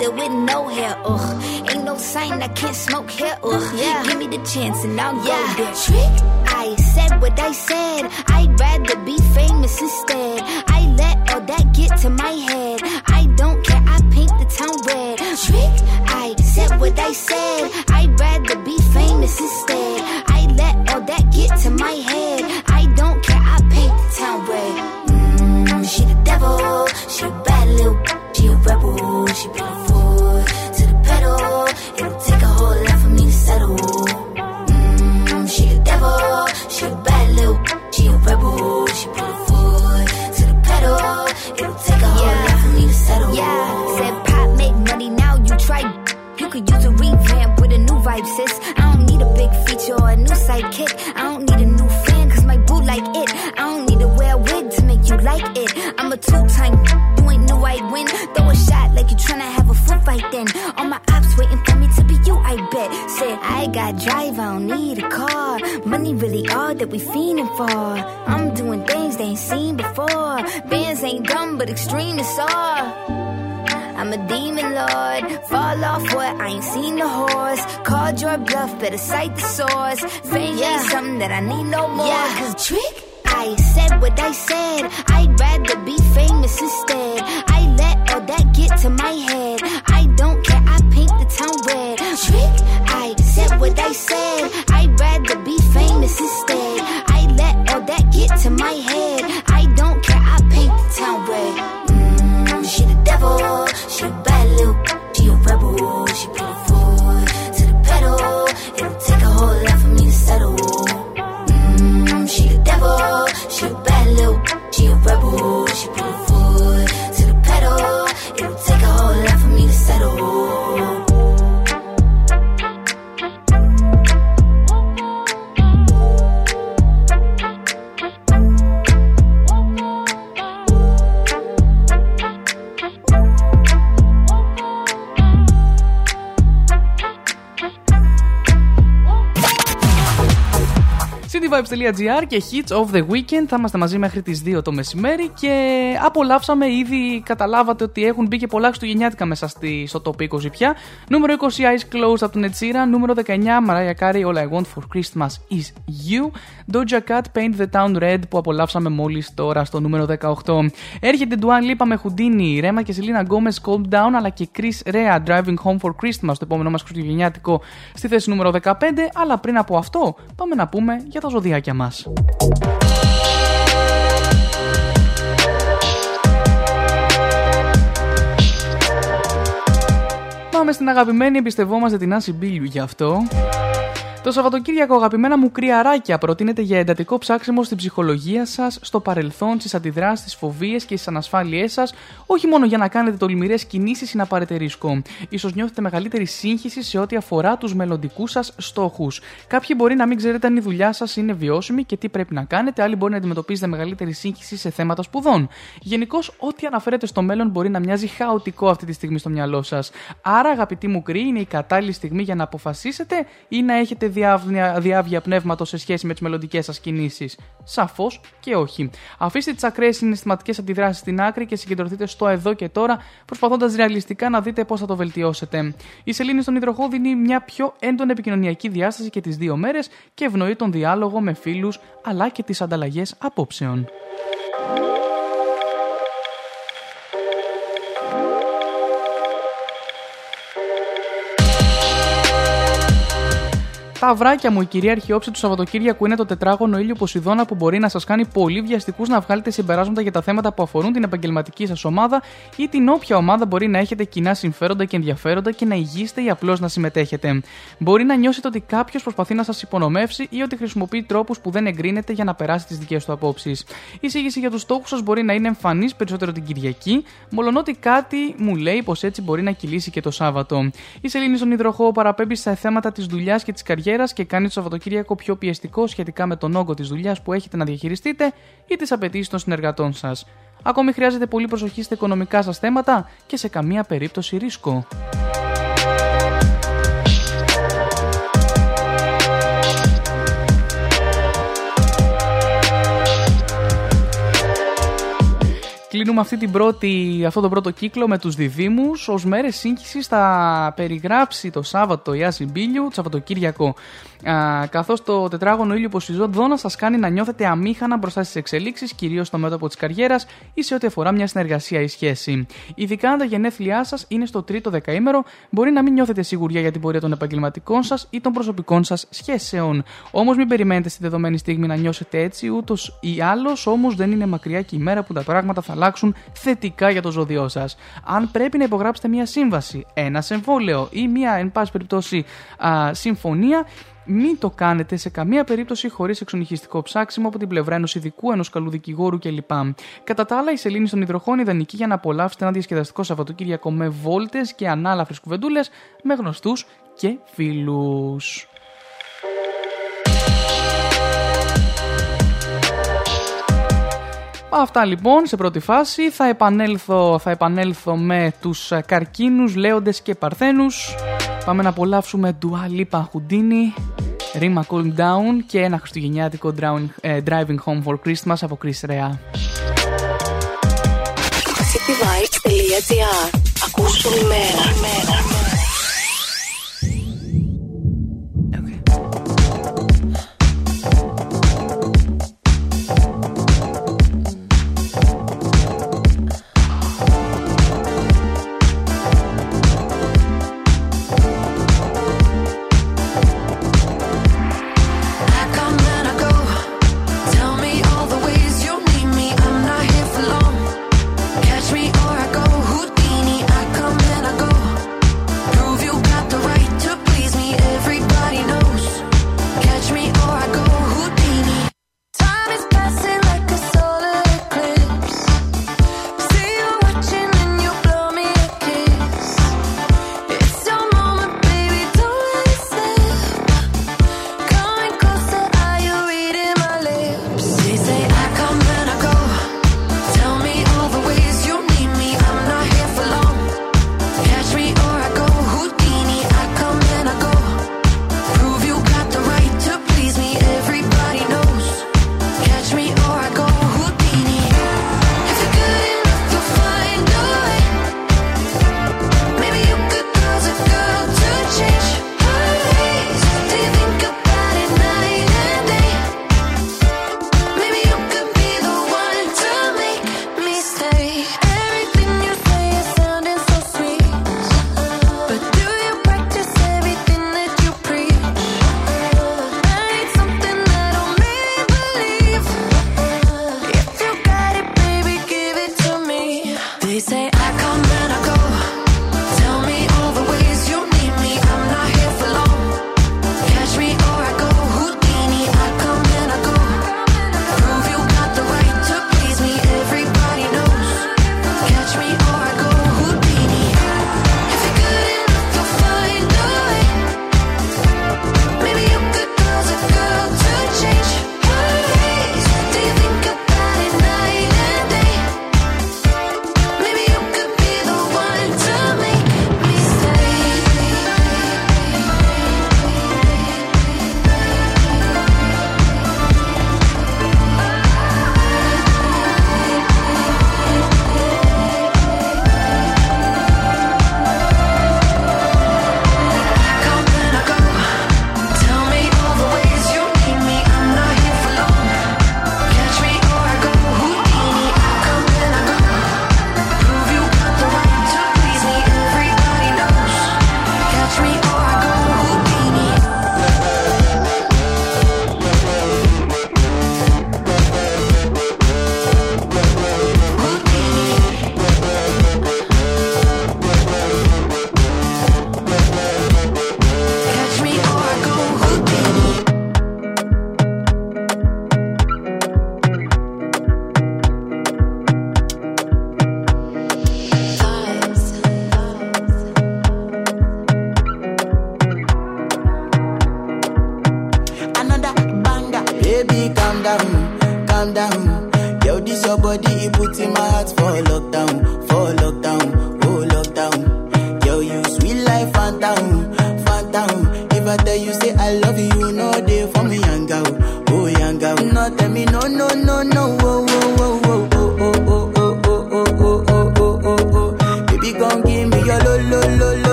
there with no hair, ugh. Ain't no sign I can't smoke here, ugh. Yeah. Give me the chance and I'll yeah. go there. bite the soul hits.gr και hits of the weekend. Θα είμαστε μαζί μέχρι τις 2 το μεσημέρι και απολαύσαμε ήδη, καταλάβατε ότι έχουν μπει και πολλά χριστουγεννιάτικα μέσα στη, στο top 20 πια. Νούμερο 20 Eyes Closed από την Ed Sheeran. Νούμερο 19 Mariah Carey All I Want for Christmas is You. Doja Cat Paint the Town Red που απολαύσαμε μόλις τώρα στο νούμερο 18. Έρχεται Dua Lipa με Houdini, Rema και Selena Gomez Calm Down αλλά και Chris Rea Driving Home for Christmas το επόμενό μας χριστουγεννιάτικο στη θέση νούμερο 15. Αλλά πριν από αυτό πάμε να πούμε για τα ζωδιάκια μας. Είμαστε στην αγαπημένη εμπιστευόμαστε την Άση Μπίλιου γι' αυτό. Το Σαββατοκύριακο, αγαπημένα μου κρυαράκια, προτείνεται για εντατικό ψάξιμο στην ψυχολογία σας, στο παρελθόν, στις αντιδράσεις, τι φοβίες και στις ανασφάλειές σας, όχι μόνο για να κάνετε τολμηρές κινήσεις ή να πάρετε ρίσκο. σω νιώθετε μεγαλύτερη σύγχυση σε ό,τι αφορά τους μελλοντικούς σας στόχους. Κάποιοι μπορεί να μην ξέρετε αν η δουλειά σας είναι βιώσιμη και τι πρέπει να κάνετε, άλλοι μπορεί να αντιμετωπίζετε μεγαλύτερη σύγχυση σε θέματα σπουδών. Γενικώς, ό,τι αναφέρεται στο μέλλον μπορεί να μοιάζει χαοτικό αυτή τη στιγμή στο μυαλό σας. Άρα, αγαπητοί μου κρύοι, είναι η κατάλληλη στιγμή για να αποφασίσετε ή να έχετε διάβια, διάβια πνεύματος σε σχέση με τις μελλοντικές σας κινήσεις. Σαφώς και όχι. Αφήστε τις ακραίες συναισθηματικές αντιδράσεις στην άκρη και συγκεντρωθείτε στο εδώ και τώρα, προσπαθώντας ρεαλιστικά να δείτε πώς θα το βελτιώσετε. Η σελήνη στον υδροχό δίνει μια πιο έντονη επικοινωνιακή διάσταση και τις δύο μέρες και ευνοεί τον διάλογο με φίλους αλλά και τις ανταλλαγές απόψεων. Τα αυράκια μου, η κυρίαρχη όψη του Σαββατοκύριακου είναι το τετράγωνο ήλιο Ποσειδώνα που μπορεί να σας κάνει πολύ βιαστικούς να βγάλετε συμπεράσματα για τα θέματα που αφορούν την επαγγελματική σας ομάδα ή την όποια ομάδα μπορεί να έχετε κοινά συμφέροντα και ενδιαφέροντα και να υγείστε ή απλώς να συμμετέχετε. Μπορεί να νιώσετε ότι κάποιος προσπαθεί να σας υπονομεύσει ή ότι χρησιμοποιεί τρόπους που δεν εγκρίνετε για να περάσει τις δικές του απόψεις. Η εισήγηση για τους στόχους σας μπορεί να είναι εμφανής περισσότερο την Κυριακή, μολονότι κάτι μου λέει πως έτσι μπορεί να κυλήσει και το Σάββατο. Η σελήνη στον υδροχό παραπέμπει στα θέματα της δουλειάς και της καριέρας και κάνει το Σαββατοκύριακο πιο πιεστικό σχετικά με τον όγκο της δουλειάς που έχετε να διαχειριστείτε ή τις απαιτήσεις των συνεργατών σας. Ακόμη χρειάζεται πολύ προσοχή στα οικονομικά σας θέματα και σε καμία περίπτωση ρίσκο. Κλείνουμε αυτή την πρώτη, αυτό το πρώτο κύκλο με τους διδήμους. Ως μέρες σύγχυσης θα περιγράψει το Σάββατο η Άση Μπίλιου, το Σαββατοκύριακο καθώς το τετράγωνο ήλιο Ποσιζόν σας κάνει να νιώθετε αμήχανα μπροστά στις εξελίξεις, κυρίως στο μέτωπο της καριέρας ή σε ό,τι αφορά μια συνεργασία ή σχέση. Ειδικά αν τα γενέθλιά σας είναι στο τρίτο δεκαήμερο, μπορεί να μην νιώθετε σιγουριά για την πορεία των επαγγελματικών σας ή των προσωπικών σας σχέσεων. Όμως μην περιμένετε στη δεδομένη στιγμή να νιώσετε έτσι, ούτως ή άλλως, όμως δεν είναι μακριά και η μέρα που τα πράγματα θα αλλάξουν θετικά για το ζώδιό σας. Αν πρέπει να υπογράψετε μια σύμβαση, ένα εμβόλιο ή μια, εν πάση περιπτώσει, α, συμφωνία, μην το κάνετε σε καμία περίπτωση χωρίς εξονυχιστικό ψάξιμο από την πλευρά ενός ειδικού, ενός καλού δικηγόρου κλπ. Κατά τα άλλα, η σελήνη των υδροχών είναι ιδανική για να απολαύσετε ένα διασκεδαστικό Σαββατοκύριακο με βόλτες και ανάλαφρες κουβεντούλες με γνωστούς και φίλους. Αυτά λοιπόν σε πρώτη φάση. Θα επανέλθω, θα επανέλθω με τους καρκίνους, λέοντες και παρθένους. Πάμε να απολαύσουμε Dua Lipa Houdini, Rima Cool Down και ένα χριστουγεννιάτικο Driving Home for Christmas από Chris Rea. cityvibes.gr Ακούσου ημέρα.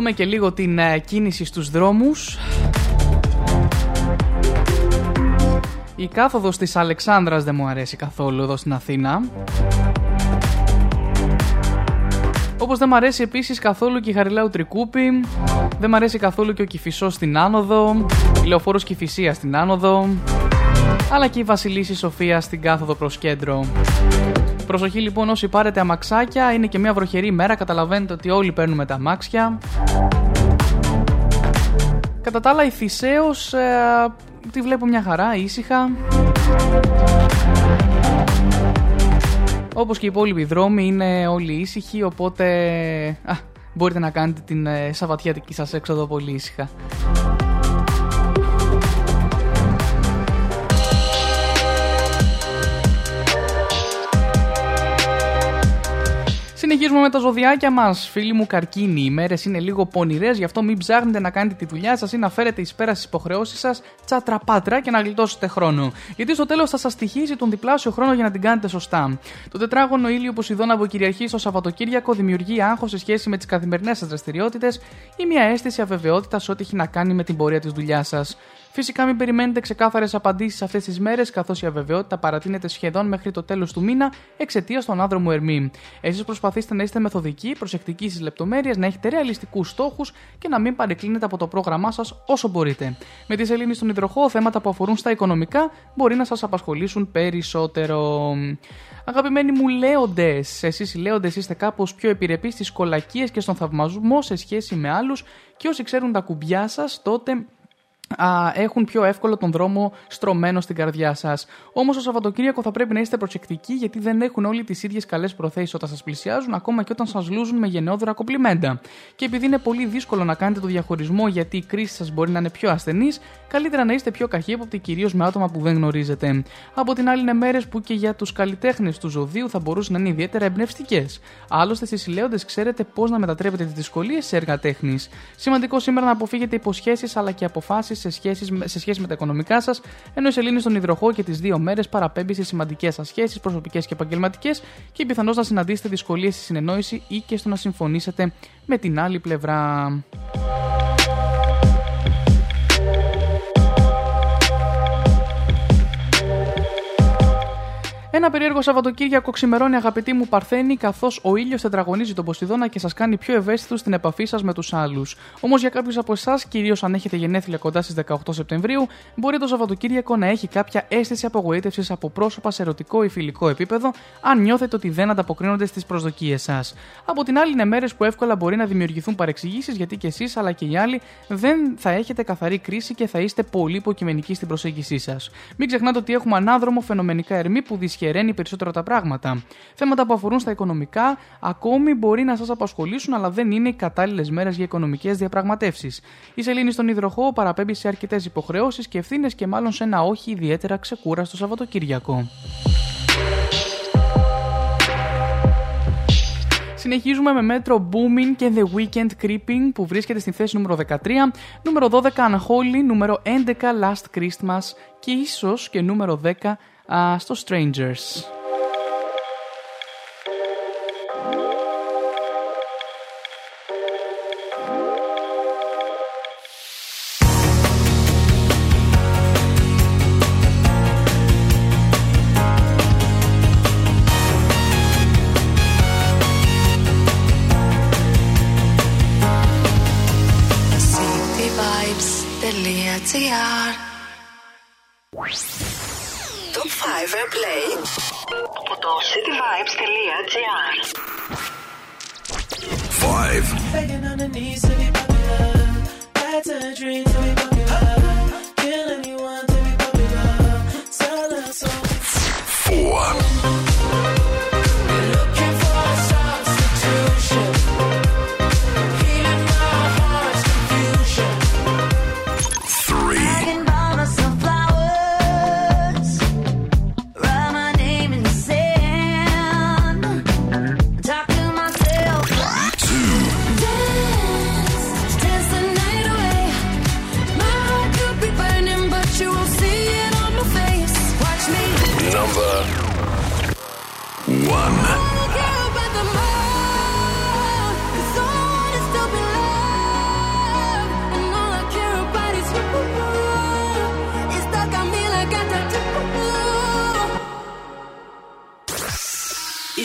δούμε και λίγο την ε, κίνηση στους δρόμους. Η κάθοδος της Αλεξάνδρας δεν μου αρέσει καθόλου εδώ στην Αθήνα. Όπως δεν μου αρέσει επίσης καθόλου και η Χαριλάου Τρικούπη. Δεν μου αρέσει καθόλου και ο Κηφισός στην Άνοδο. Η Λεωφόρος φυσία στην Άνοδο αλλά και η Βασιλίση Σοφία στην κάθοδο προς κέντρο. Προσοχή λοιπόν όσοι πάρετε αμαξάκια, είναι και μια βροχερή μέρα καταλαβαίνετε ότι όλοι παίρνουμε τα αμάξια. Κατά τα άλλα η Θησέως ε, τη βλέπω μια χαρά, ήσυχα. Όπως και οι υπόλοιποι δρόμοι είναι όλοι ήσυχοι, οπότε μπορείτε να κάνετε την ε, σαβατιάτικη σας έξοδο πολύ ήσυχα. Συνεχίζουμε με τα ζωδιάκια μας. Φίλοι μου, καρκίνοι. Οι μέρες είναι λίγο πονηρές, γι' αυτό μην ψάχνετε να κάνετε τη δουλειά σας ή να φέρετε εις πέρα στις υποχρεώσεις σας τσατραπάτρα και να γλιτώσετε χρόνο. Γιατί στο τέλος θα σας στοιχίζει τον διπλάσιο χρόνο για να την κάνετε σωστά. Το τετράγωνο ήλιο Ποσειδώνα από Κυριαρχή στο Σαββατοκύριακο δημιουργεί άγχος σε σχέση με τις καθημερινές σας δραστηριότητες ή μια αίσθηση αβεβαιότητας ό,τι έχει να κάνει με την πορεία της δουλειάς σας. Φυσικά μην περιμένετε ξεκάθαρες απαντήσεις αυτές τις μέρες, καθώς η αβεβαιότητα παρατείνεται σχεδόν μέχρι το τέλος του μήνα εξαιτίας των άνδρομου Ερμή. Εσείς προσπαθήστε να είστε μεθοδικοί, προσεκτικοί στις λεπτομέρειες, να έχετε ρεαλιστικούς στόχους και να μην παρεκκλίνετε από το πρόγραμμά σας όσο μπορείτε. Με τη σελήνη στον υδροχό, θέματα που αφορούν στα οικονομικά μπορεί να σας απασχολήσουν περισσότερο. Αγαπημένοι μου λέοντες, εσείς οι λέοντες είστε κάπως πιο επιρρεπείς στις κολακίες και στον θαυμασμό σε σχέση με άλλους και όσοι ξέρουν τα κουμπιά σας, τότε α, έχουν πιο εύκολο τον δρόμο στρωμένο στην καρδιά σας. Όμως το Σαββατοκύριακο θα πρέπει να είστε προσεκτικοί γιατί δεν έχουν όλοι τις ίδιες καλές προθέσεις όταν σας πλησιάζουν, ακόμα και όταν σας λούζουν με γενναιόδωρα κοπλιμέντα. Και επειδή είναι πολύ δύσκολο να κάνετε το διαχωρισμό γιατί η κρίση σας μπορεί να είναι πιο ασθενής, καλύτερα να είστε πιο καχύποπτοι κυρίως με άτομα που δεν γνωρίζετε. Από την άλλη, είναι μέρες που και για τους καλλιτέχνες του ζωδίου θα μπορούσαν να είναι ιδιαίτερα εμπνευστικές. Άλλωστε, στι συλλέοντε ξέρετε πώς να μετατρέπετε τις δυσκολίες σε έργα τέχνης. Σημαντικό σήμερα να αποφύγετε υποσχέσεις αλλά και αποφάσεις σε, σχέσεις, σε σχέση με τα οικονομικά σας, ενώ η σελήνη στον υδροχό και τις δύο μέρες παραπέμπει σε σημαντικές σας σχέσεις, προσωπικές και επαγγελματικές και πιθανώς να συναντήσετε δυσκολίες στη συνεννόηση ή και στο να συμφωνήσετε με την άλλη πλευρά. Ένα περίεργο Σαββατοκύριακο ξημερώνει, αγαπητοί μου Παρθένη, καθώς ο ήλιος τετραγωνίζει τον Ποσειδώνα και σας κάνει πιο ευαίσθητους στην επαφή σας με τους άλλους. Όμως για κάποιους από εσάς, κυρίως αν έχετε γενέθλια κοντά στις 18 Σεπτεμβρίου, μπορεί το Σαββατοκύριακο να έχει κάποια αίσθηση απογοήτευσης από πρόσωπα σε ερωτικό ή φιλικό επίπεδο, αν νιώθετε ότι δεν ανταποκρίνονται στις προσδοκίες σας. Από την άλλη, είναι μέρες που εύκολα μπορεί να δημιουργηθούν παρεξηγήσεις γιατί και εσείς αλλά και οι άλλοι δεν θα έχετε καθαρή κρίση και θα είστε πολύ υποκειμενικοί στην προσέγγιση σας. Μην ξεχνάτε ότι έχουμε ανάδρομο φαινομενικά ερμή που δυσχεραίνει περισσότερο τα πράγματα. Θέματα που αφορούν στα οικονομικά ακόμη μπορεί να σας απασχολήσουν, αλλά δεν είναι οι κατάλληλες μέρες για οικονομικές διαπραγματεύσεις. Η σελήνη στον υδροχό παραπέμπει σε αρκετές υποχρεώσεις και ευθύνες και μάλλον σε ένα όχι ιδιαίτερα ξεκούραστο Σαββατοκύριακο. Συνεχίζουμε με μέτρο Booming και The Weekend Creeping που βρίσκεται στη θέση νούμερο 13, νούμερο 12 Unholy, νούμερο 11 Last Christmas και ίσως και νούμερο 10 α, στο Strangers. Top 5 Airplay από το cityvibes.gr 5. Begging on the knees to be popular. That's a dream to be popular. Kill anyone to be popular. Sell a soul. 4.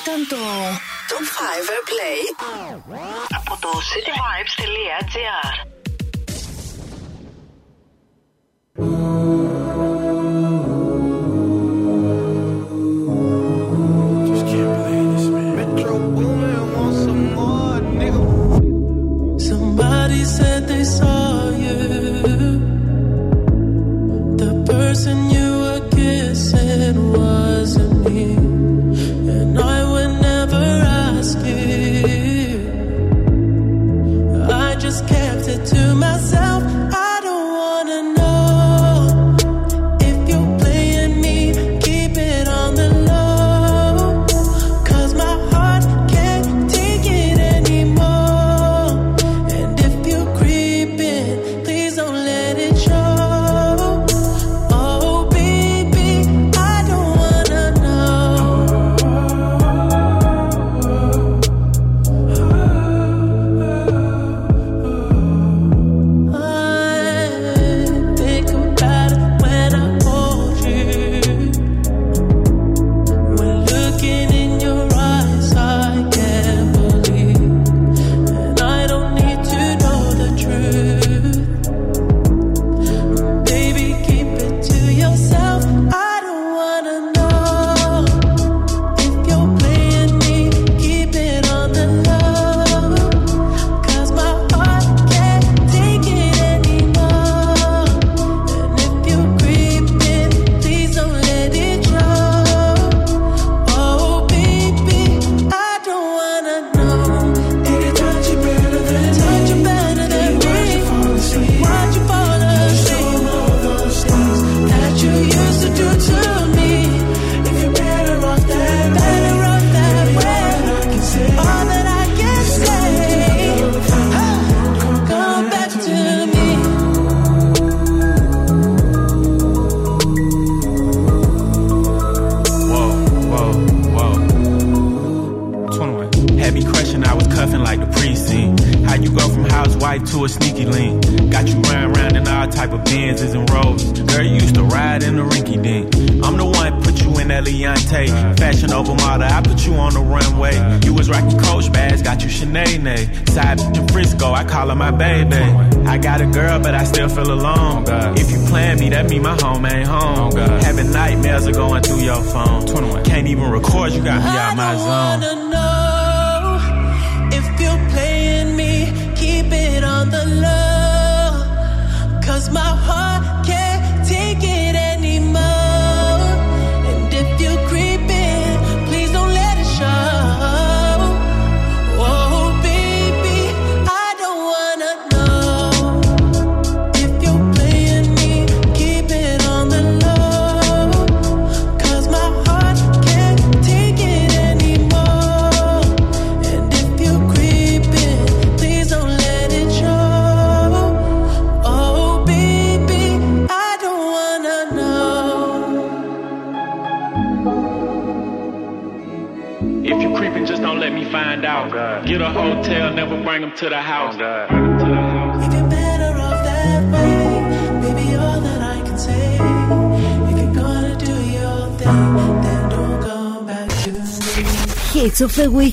Ήταν το Top 5 Airplay από το cityvibes.gr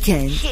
weekend.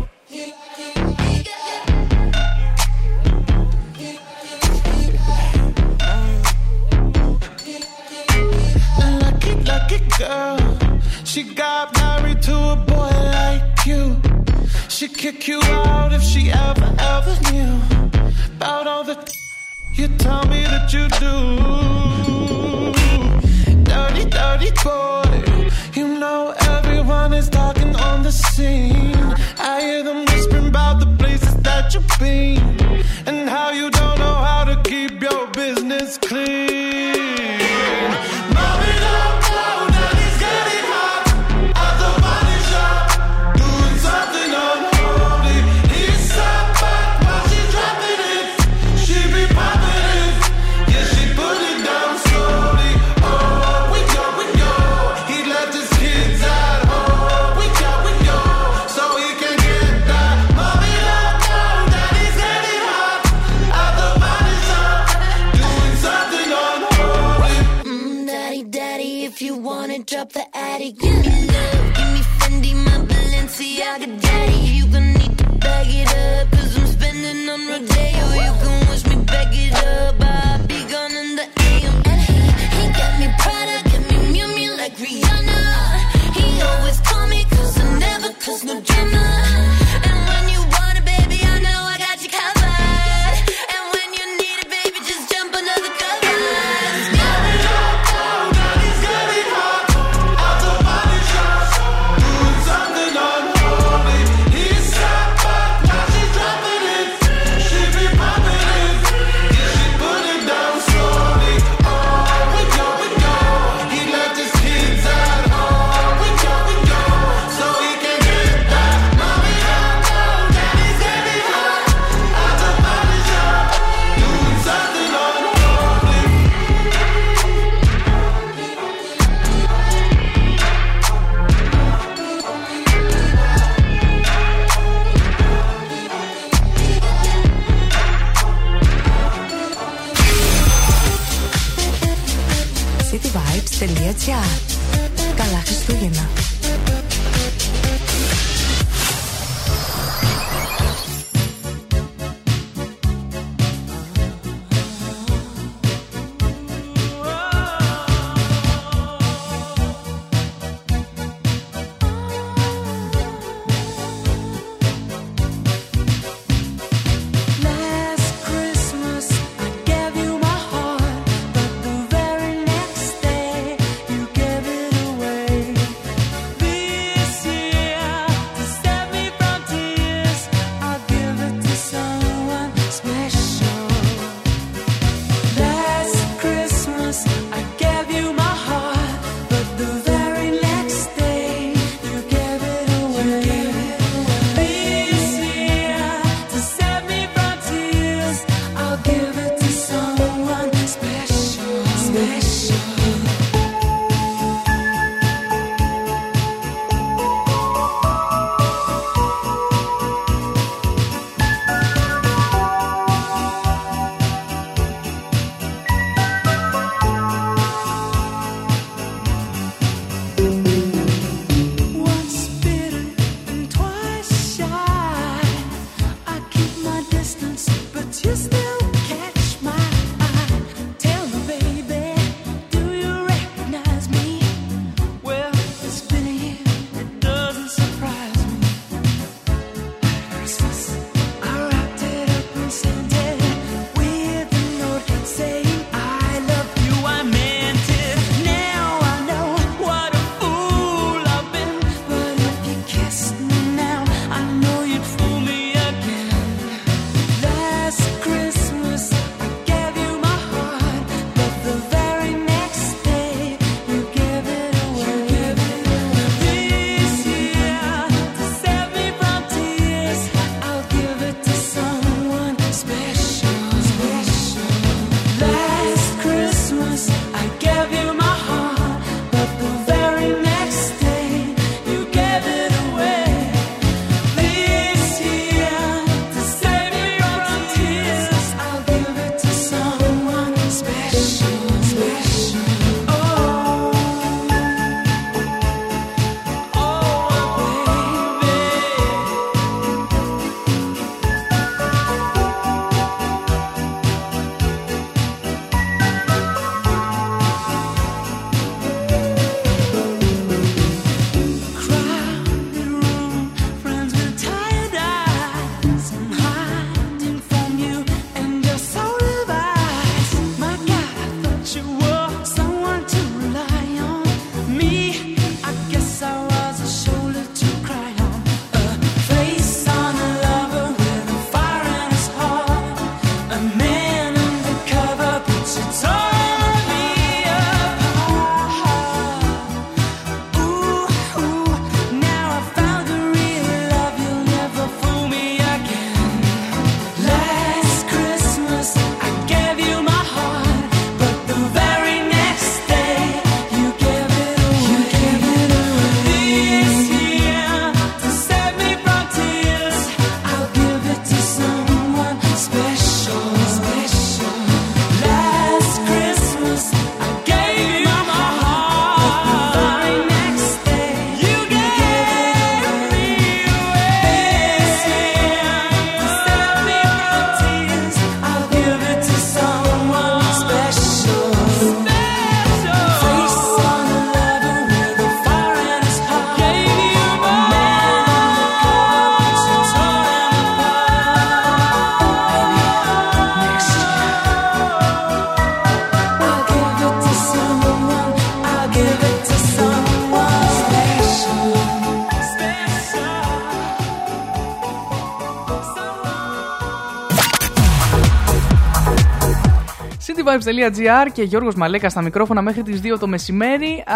cityvibes.gr και Γιώργος Μαλέκα στα μικρόφωνα μέχρι τις 2 το μεσημέρι. Α,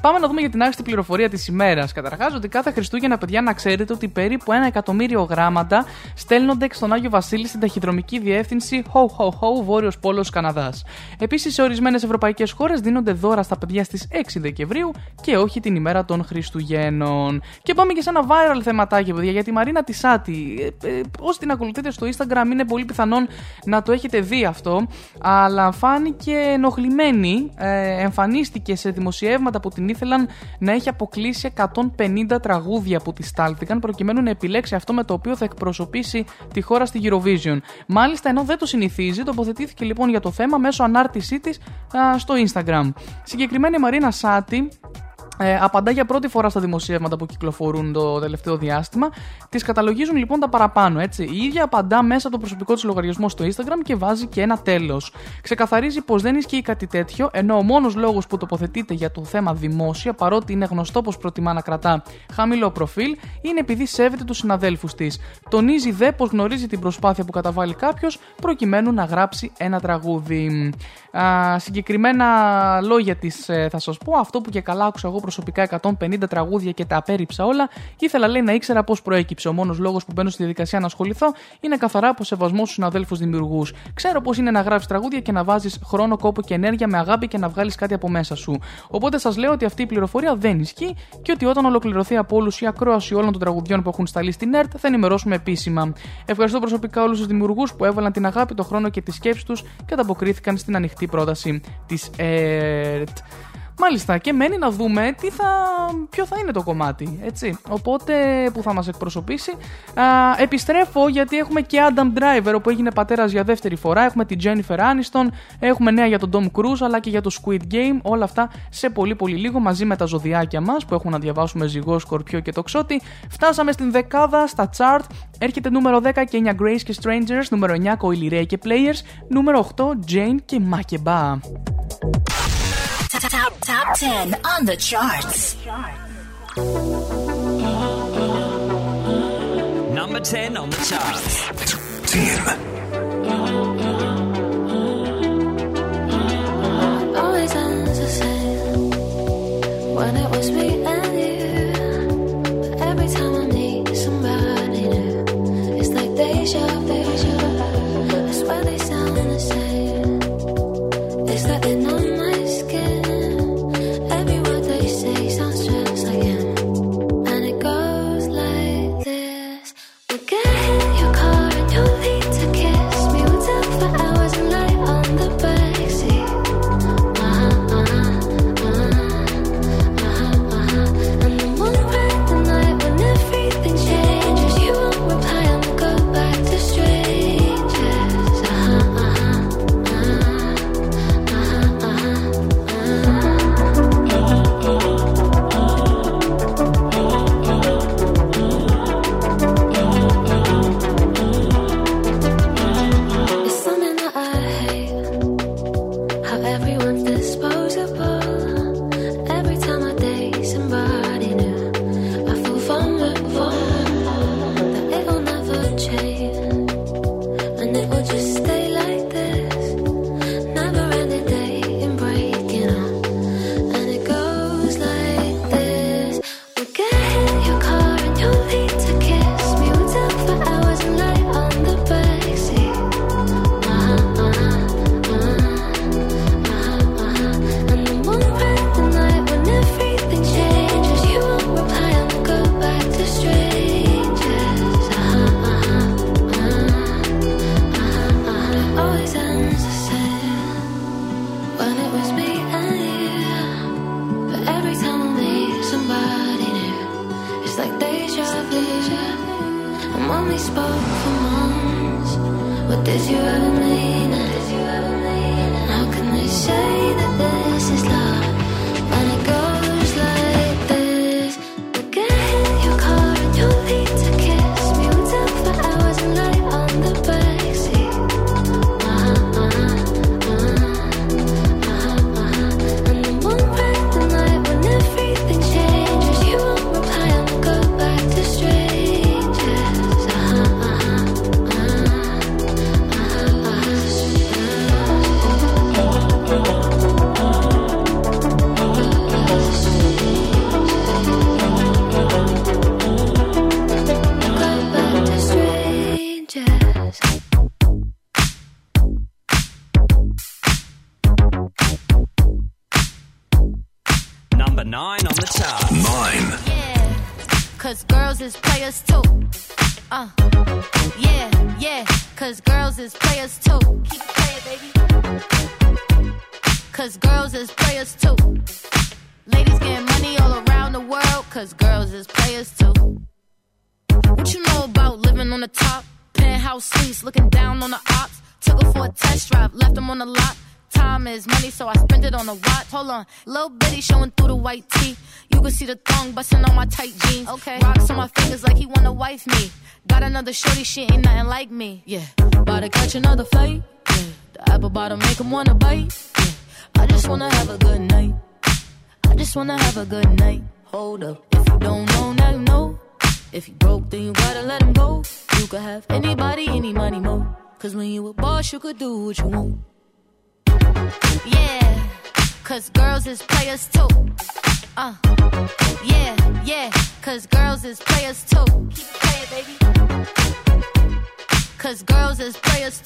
πάμε να δούμε για την άριστη πληροφορία της ημέρας. Καταρχάς ότι κάθε Χριστούγεννα, παιδιά, να ξέρετε ότι περίπου ένα εκατομμύριο γράμματα στέλνονται στον Άγιο Βασίλη στην ταχυδρομική διεύθυνση Ho Ho Ho, Βόρειος Πόλος Καναδάς. Επίσης, σε ορισμένες ευρωπαϊκές χώρες δίνονται δώρα στα παιδιά στις 6 Δεκεμβρίου και όχι την ημέρα των Χριστουγέννων. Και πάμε και σε ένα viral θεματάκι, παιδιά, για τη Μαρίνα Τισάτη. Ε, ε, όσοι την ακολουθείτε στο Instagram, είναι πολύ πιθανόν να το έχετε δει αυτό. Αλλά φάνηκε ενοχλημένη. Ε, εμφανίστηκε σε δημοσιεύματα που την ήθελαν να έχει αποκλείσει 150 τραγούδια που της στάλθηκαν, προκειμένου να επιλέξει αυτό με το οποίο θα εκπροσωπήσει τη χώρα στη Eurovision. Μάλιστα, ενώ δεν το συνηθίζει, τοποθετήθηκε λοιπόν για το θέμα μέσω ανάρτησή της στο Instagram. Συγκεκριμένα η Μαρίνα Σάτι ε, απαντά για πρώτη φορά στα δημοσιεύματα που κυκλοφορούν το τελευταίο διάστημα. Τη καταλογίζουν λοιπόν τα παραπάνω, έτσι. Η ίδια απαντά μέσα από το προσωπικό της λογαριασμός στο Instagram και βάζει και ένα τέλος. Ξεκαθαρίζει πως δεν ισχύει κάτι τέτοιο, ενώ ο μόνος λόγος που τοποθετείται για το θέμα δημόσια, παρότι είναι γνωστό πως προτιμά να κρατά χαμηλό προφίλ, είναι επειδή σέβεται τους συναδέλφους της. Τονίζει δε πως γνωρίζει την προσπάθεια που καταβάλει κάποιος προκειμένου να γράψει ένα τραγούδι. Α, συγκεκριμένα λόγια της ε, θα σας πω, αυτό που και καλά άκουσα εγώ προσωπικά 150 τραγούδια και τα απέρριψα όλα. Ήθελα λέει να ήξερα πώς προέκυψε. Ο μόνος λόγος που μπαίνω στη διαδικασία να ασχοληθώ είναι καθαρά από σεβασμό στους συναδέλφους δημιουργούς. Ξέρω πώς είναι να γράφεις τραγούδια και να βάζεις χρόνο, κόπο και ενέργεια με αγάπη και να βγάλεις κάτι από μέσα σου. Οπότε σας λέω ότι αυτή η πληροφορία δεν ισχύει και ότι όταν ολοκληρωθεί από όλους η ακρόαση όλων των τραγουδιών που έχουν σταλεί στην ΕΡΤ θα ενημερώσουμε επίσημα. Ευχαριστώ προσωπικά όλους τους δημιουργούς που έβαλαν την αγάπη, το χρόνο και τη σκέψη τους και ανταποκρίθηκαν στην ανοιχτή πρόταση της ΕΡΤ. Μάλιστα, και μένει να δούμε τι θα, ποιο θα είναι το κομμάτι. Έτσι. Οπότε που θα μας εκπροσωπήσει. Α, επιστρέφω γιατί έχουμε και Adam Driver που έγινε πατέρας για δεύτερη φορά. Έχουμε την Jennifer Aniston. Έχουμε νέα για τον Tom Cruise αλλά και για το Squid Game. Όλα αυτά σε πολύ πολύ λίγο μαζί με τα ζωδιάκια μας που έχουν να διαβάσουμε ζυγό, σκορπιό και τοξότη. Φτάσαμε στην δεκάδα στα chart. Έρχεται νούμερο 10 Kenya Grace και Strangers. Νούμερο 9 Coily Ray και Players. Νούμερο 8 Jane και Makeba. Top, top 10 on the charts. Number 10 on the charts. Always ends the same when it was me and you. Every time I meet somebody new, it's like deja vu.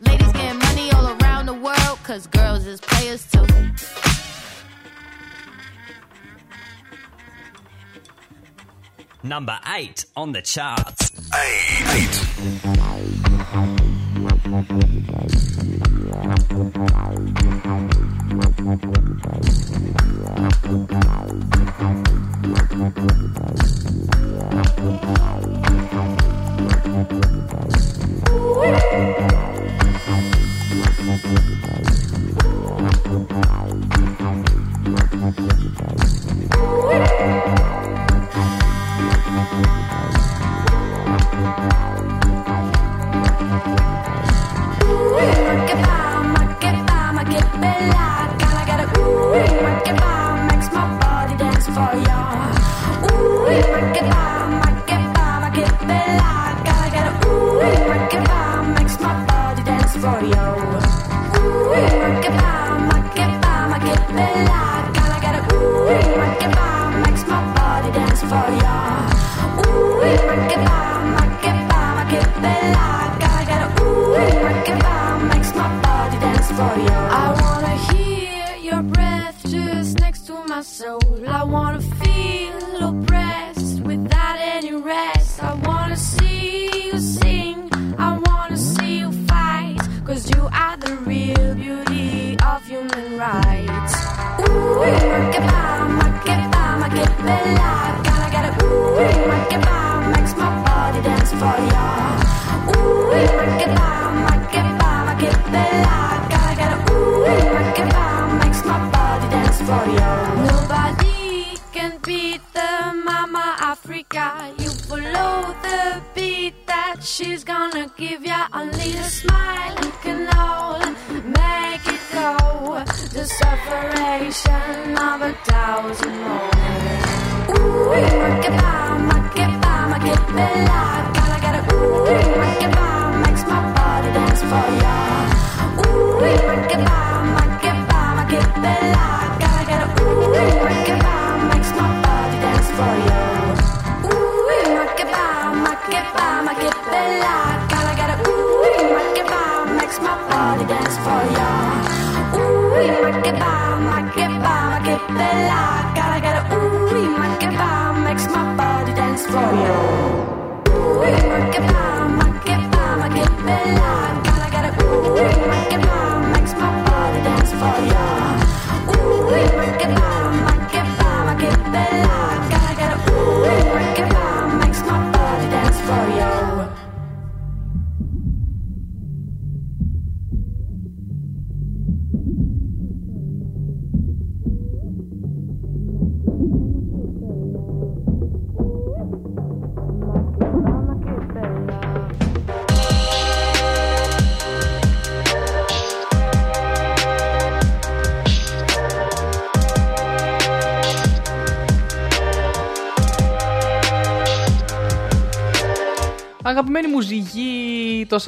Ladies getting money all around the world, cause girls is players too. Number 8 on the charts. 8. Bella. for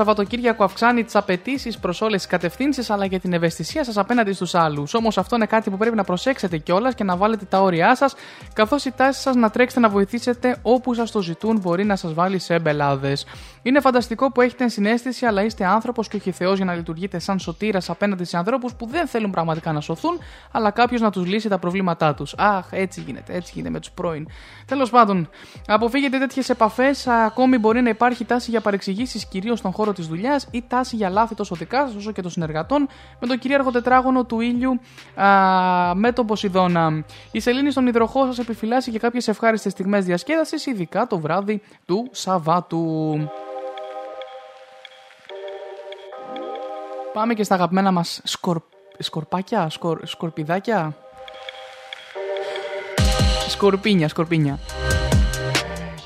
Σαββατοκύριακο αυξάνει τις απαιτήσεις προς όλες τις κατευθύνσεις αλλά και την ευαισθησία σας απέναντι στους άλλους. Όμως αυτό είναι κάτι που πρέπει να προσέξετε κιόλας και να βάλετε τα όρια σας, καθώς η τάση σας να τρέξετε να βοηθήσετε όπου σας το ζητούν μπορεί να σας βάλει σε μπελάδες. Είναι φανταστικό που έχετε συνέστηση, αλλά είστε άνθρωπος και όχι Θεός για να λειτουργείτε σαν σωτήρας απέναντι σε ανθρώπους που δεν θέλουν πραγματικά να σωθούν, αλλά κάποιος να τους λύσει τα προβλήματά τους. Αχ, έτσι γίνεται, έτσι γίνεται με τους πρώην. Τέλος πάντων, αποφύγετε τέτοιες επαφές. Ακόμη μπορεί να υπάρχει τάση για παρεξηγήσεις κυρίως στον χώρο της δουλειάς ή τάση για λάθη τόσο δικά σας όσο και των συνεργατών με το κυρίαρχο τετράγωνο του ήλιου α, με τον Ποσειδώνα. Η σελήνη στον υδροχό σας επιφυλάσσει και κάποιες ευχάριστες στιγμές διασκέδασης, ειδικά το βράδυ του Σαββάτου. Πάμε και στα αγαπημένα μας σκορ... σκορπάκια, σκορ... σκορπιδάκια. Σκορπίνια, σκορπίνια.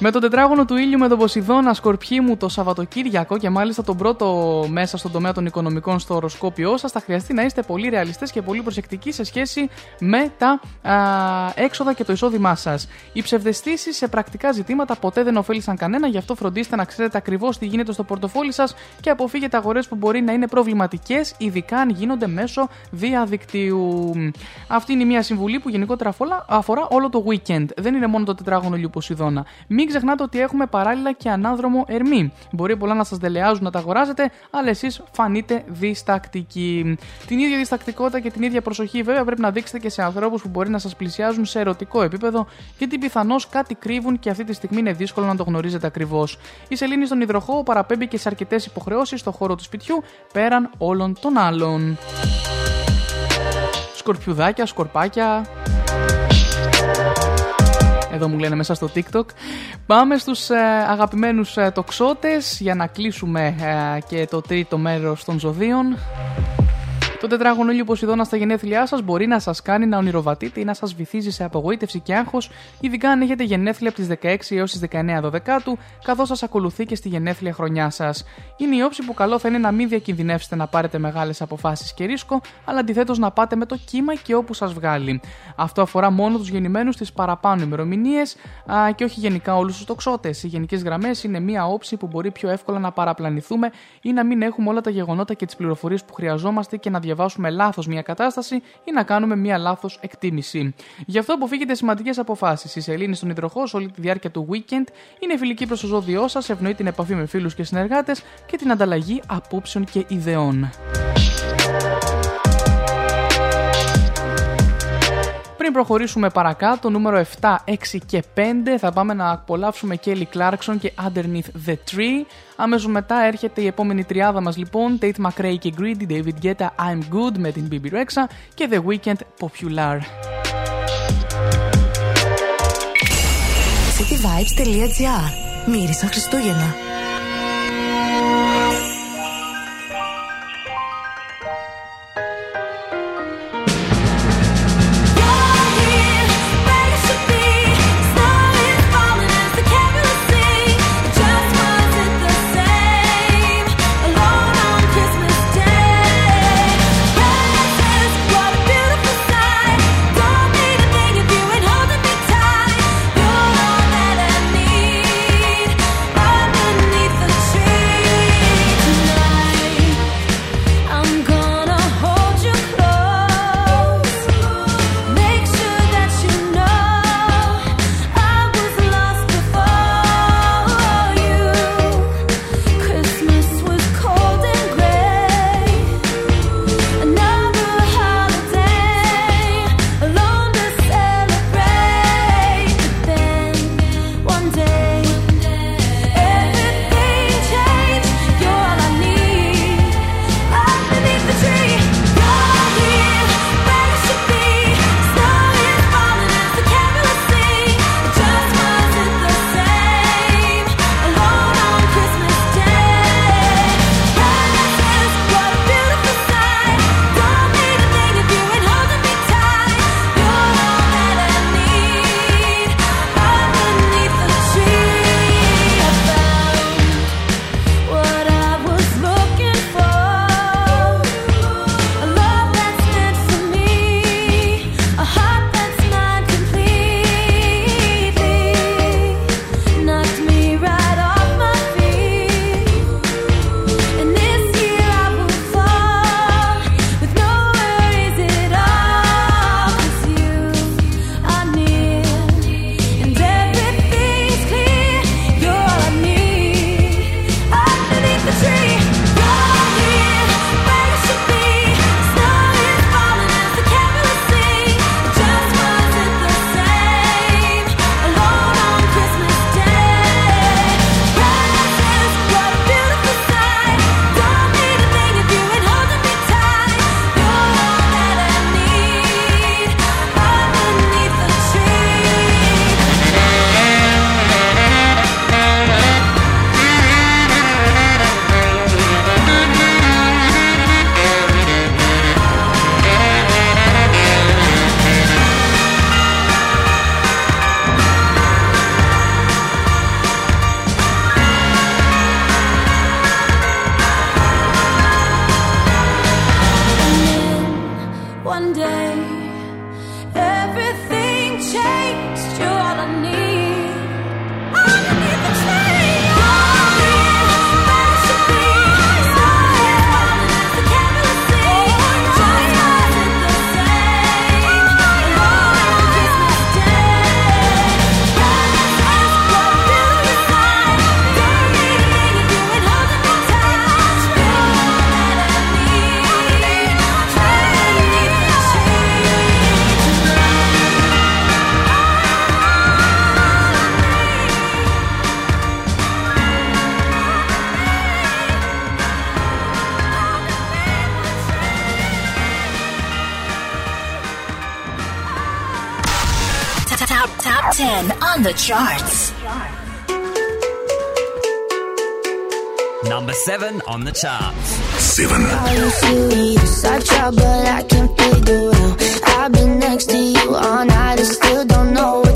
Με το τετράγωνο του ήλιου με τον Ποσειδώνα σκορπιή μου το Σαββατοκύριακο και μάλιστα τον πρώτο μέσα στον τομέα των οικονομικών στο οροσκόπιό σας, θα χρειαστεί να είστε πολύ ρεαλιστές και πολύ προσεκτικοί σε σχέση με τα α, έξοδα και το εισόδημά σας. Οι ψευδεστήσεις σε πρακτικά ζητήματα ποτέ δεν ωφέλησαν κανένα, γι' αυτό φροντίστε να ξέρετε ακριβώς τι γίνεται στο πορτοφόλι σας και αποφύγετε αγορές που μπορεί να είναι προβληματικές, ειδικά αν γίνονται μέσω διαδικτύου. Αυτή είναι μια συμβουλή που γενικότερα αφορά- αφορά όλο το weekend. Δεν είναι μόνο το τετράγωνο ήλιου Ποσειδώνα. Μην ξεχνάτε ότι έχουμε παράλληλα και ανάδρομο ερμή. Μπορεί πολλά να σας δελεάζουν να τα αγοράζετε, αλλά εσείς φανείτε διστακτικοί. Την ίδια διστακτικότητα και την ίδια προσοχή βέβαια πρέπει να δείξετε και σε ανθρώπους που μπορεί να σας πλησιάζουν σε ερωτικό επίπεδο, γιατί πιθανώς κάτι κρύβουν και αυτή τη στιγμή είναι δύσκολο να το γνωρίζετε ακριβώς. Η σελήνη στον υδροχό παραπέμπει και σε αρκετές υποχρεώσεις στο χώρο του σπιτιού πέραν όλων των άλλων. Σκορπιουδάκια, σκορπάκια, εδώ μου λένε μέσα στο TikTok. Πάμε στους ε, αγαπημένους ε, τοξότες για να κλείσουμε ε, και το τρίτο μέρος των ζωδίων. Το τετράγωνο ήλιο Ποσειδώνα στα γενέθλιά σας μπορεί να σας κάνει να ονειροβατείτε ή να σας βυθίζει σε απογοήτευση και άγχος, ειδικά αν έχετε γενέθλια από τις 16 έως τις 19 Δωδεκάτου, καθώς σας ακολουθεί και στη γενέθλια χρονιά σας. Είναι η όψη που καλό θα είναι να μην διακινδυνεύσετε να πάρετε μεγάλες αποφάσεις και ρίσκο, αλλά αντιθέτως να πάτε με το κύμα και όπου σας βγάλει. Αυτό αφορά μόνο τους γεννημένους στι παραπάνω ημερομηνίες και όχι γενικά όλους τους τοξότες. Οι γενικές γραμμές είναι μία όψη που μπορεί πιο εύκολα να παραπλανηθούμε ή να μην έχουμε όλα τα γεγονότα και τις πληροφορίες που χρειαζόμαστε και να διαβάσουμε λάθος μια κατάσταση ή να κάνουμε μια λάθος εκτίμηση. Γι' αυτό αποφύγετε σημαντικές αποφάσεις. Η σελήνη στον υδροχό σε όλη τη διάρκεια του weekend είναι φιλική προς το ζώδιό σας, ευνοεί την επαφή με φίλους και συνεργάτες και την ανταλλαγή απόψεων και ιδεών. Πριν προχωρήσουμε παρακάτω, νούμερο 7, 6 και 5 θα πάμε να απολαύσουμε Kelly Clarkson και Underneath the Tree. Αμέσως μετά έρχεται η επόμενη τριάδα μας λοιπόν, Tate McRae και Greedy, David Guetta, I'm Good με την BB Rexha και The Weekend Popular. cityvibes.gr Μύρισα Χριστούγεννα. 10 on the charts. Number 7 on the charts. 7. I've been next to you all night and still don't know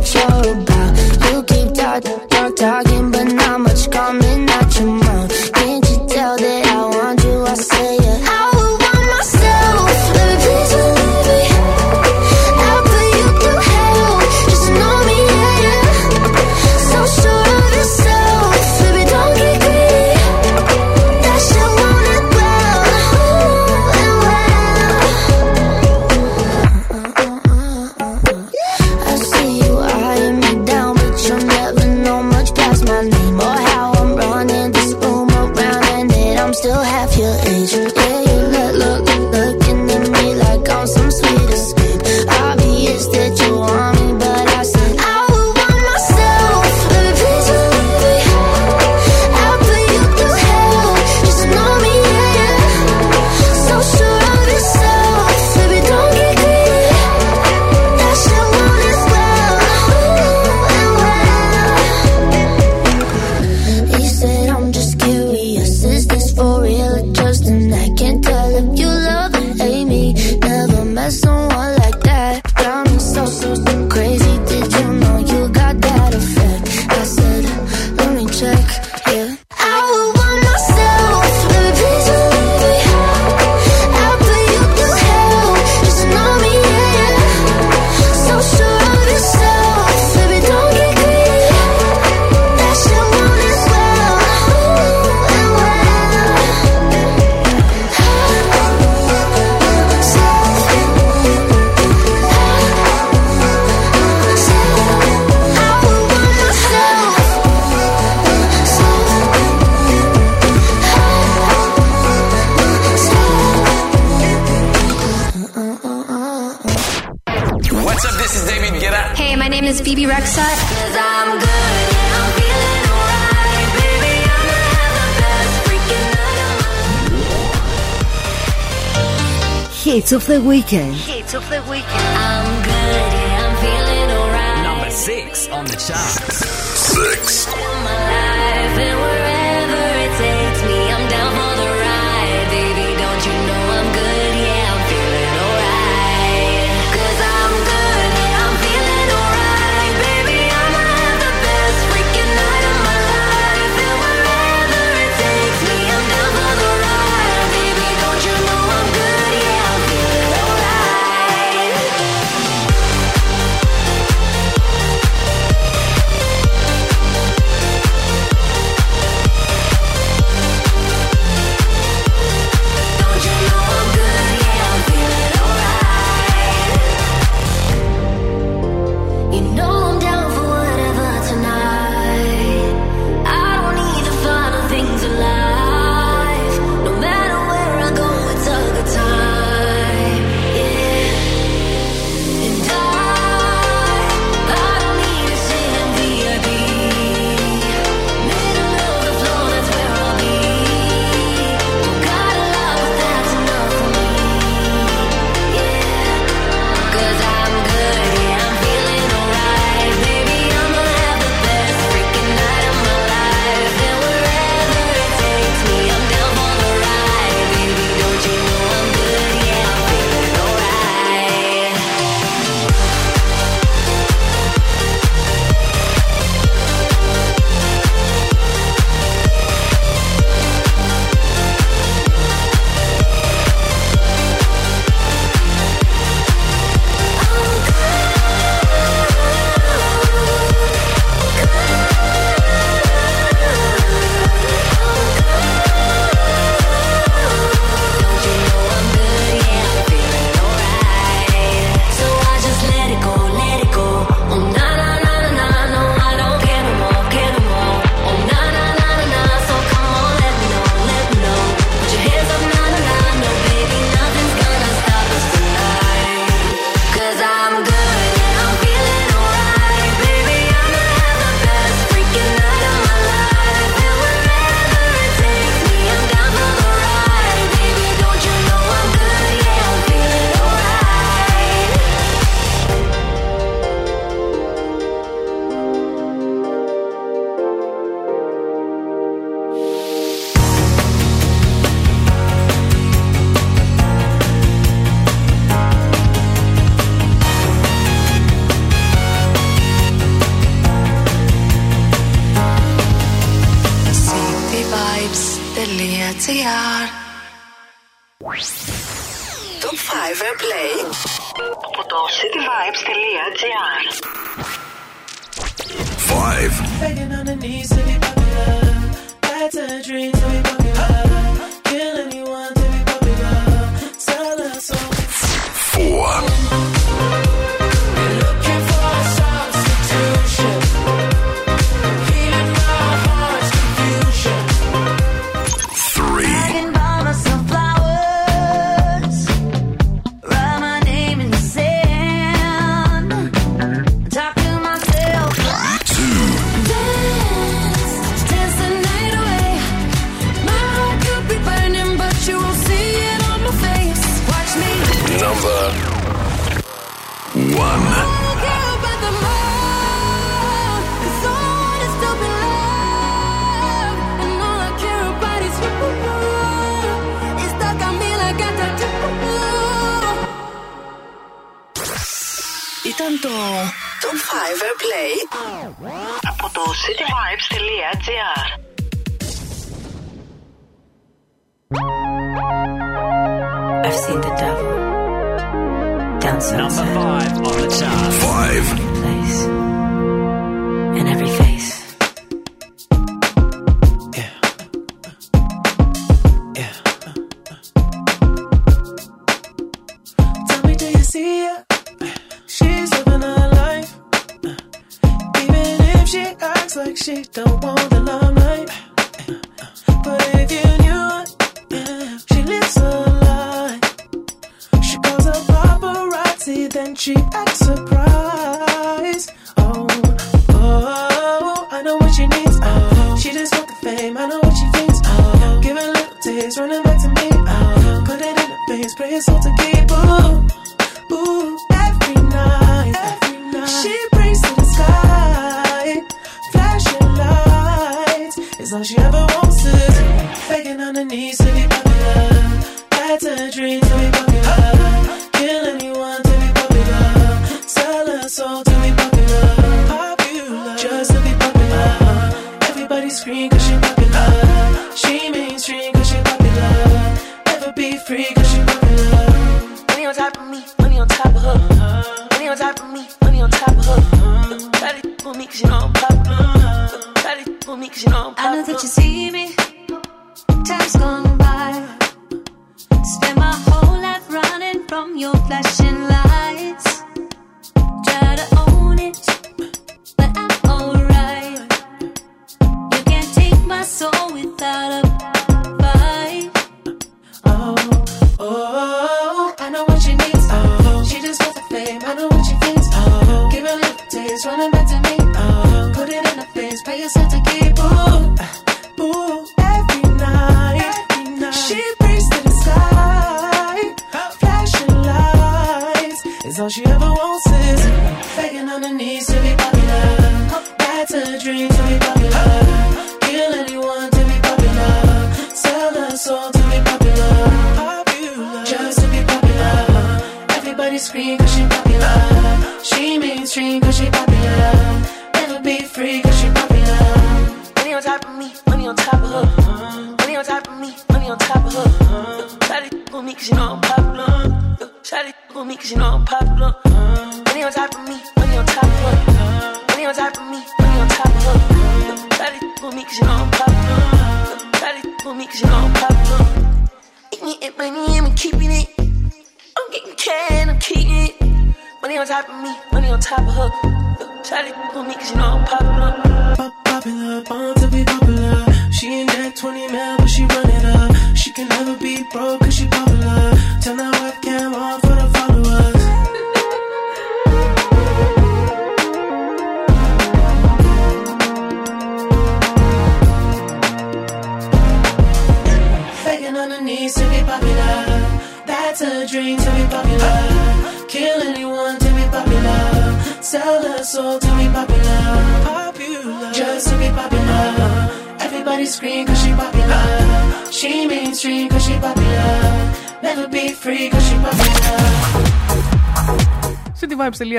of the weekend.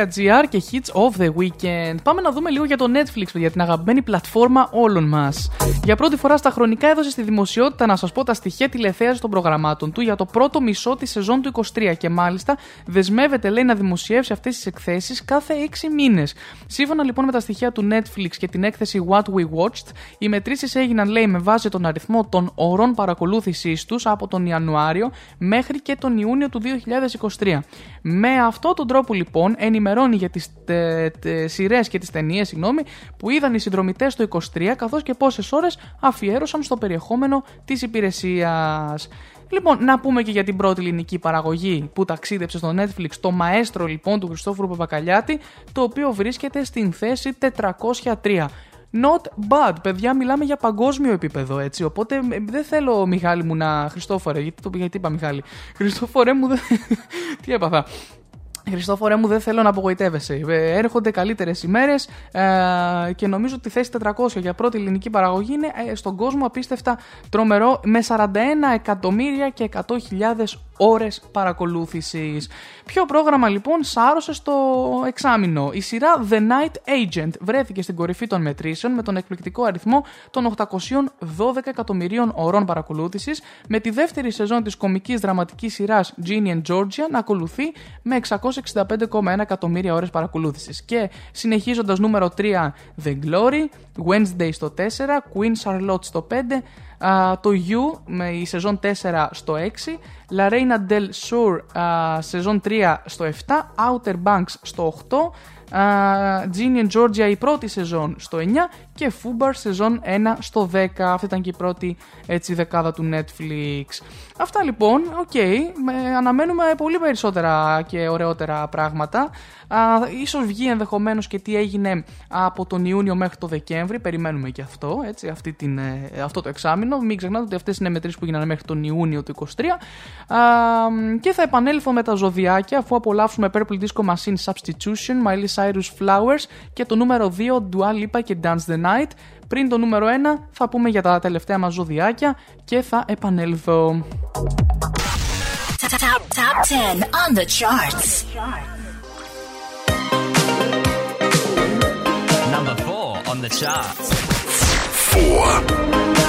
cityvibes.gr και hits of the weekend. Πάμε να δούμε λίγο για το Netflix, για την αγαπημένη πλατφόρμα όλων μας. Για πρώτη φορά στα χρονικά έδωσε στη δημοσιότητα να σας πω τα στοιχεία τηλεθέασης των προγραμμάτων του για το πρώτο μισό της σεζόν του 23 και μάλιστα δεσμεύεται, λέει, να δημοσιεύσει αυτές τις εκθέσεις κάθε 6 μήνες. Σύμφωνα λοιπόν με τα στοιχεία του Netflix και την έκθεση What We Watched, οι μετρήσεις έγιναν, λέει, με βάση τον αριθμό των ωρών παρακολούθησής τους από τον Ιανουάριο μέχρι και τον Ιούνιο του 2023. Με αυτόν τον τρόπο λοιπόν ενημερώνει για τις τε, τε, σειρές και τις ταινίες συγγνώμη, που είδαν οι συνδρομητές το 23 καθώς και πόσες ώρες αφιέρωσαν στο περιεχόμενο της υπηρεσίας. Λοιπόν, να πούμε και για την πρώτη ελληνική παραγωγή που ταξίδεψε στο Netflix, το μαέστρο λοιπόν του Χριστόφουρου Παπακαλιάτη, το οποίο βρίσκεται στην θέση 403. Not bad, παιδιά, μιλάμε για παγκόσμιο επίπεδο έτσι. Οπότε ε, δεν θέλω, Μιχάλη μου, να. Χριστόφορε, γιατί το γιατί είπα Μιχάλη. Χριστόφορε μου, δεν. Τι έπαθα. Χριστόφορε μου, δεν θέλω να απογοητεύεσαι. Ε, Έρχονται καλύτερες ημέρες ε, και νομίζω ότι η θέση 400 για πρώτη ελληνική παραγωγή είναι ε, στον κόσμο απίστευτα τρομερό με 41 εκατομμύρια και 100.000 ώρες παρακολούθησης. Ποιο πρόγραμμα λοιπόν σάρωσε στο εξάμεινο; Η σειρά The Night Agent βρέθηκε στην κορυφή των μετρήσεων με τον εκπληκτικό αριθμό των 812 εκατομμυρίων ωρών παρακολούθησης με τη δεύτερη σεζόν της κομικής δραματικής σειράς Ginny and Georgia να ακολουθεί με 665,1 εκατομμύρια ώρες παρακολούθησης. Και συνεχίζοντας νούμερο 3 The Glory, Wednesday στο 4, Queen Charlotte στο 5, Α, το You με η σεζόν 4 στο 6, La Reina del Sur α, σεζόν 3 στο 7, Outer Banks στο 8, α, Ginny and Georgia η πρώτη σεζόν στο 9 και Fubar σεζόν 1 στο 10. Αυτή ήταν και η πρώτη έτσι, δεκάδα του Netflix. Αυτά λοιπόν, οκ. με- αναμένουμε πολύ περισσότερα και ωραιότερα πράγματα. Α, ίσως βγει ενδεχομένως και τι έγινε από τον Ιούνιο μέχρι το Δεκέμβρη. Περιμένουμε και αυτό, έτσι, αυτή την, ε, αυτό το εξάμηνο. Μην ξεχνάτε ότι αυτές είναι μετρήσεις που γίνανε μέχρι τον Ιούνιο του 23. Α, και θα επανέλθω με τα ζωδιάκια αφού απολαύσουμε Purple Disco Machine Substitution, Miley Cyrus Flowers και το νούμερο 2 Dua Lipa και Dance the Night. Πριν το νούμερο 1 θα πούμε για τα τελευταία μας ζωδιάκια και θα επανέλθω. Top,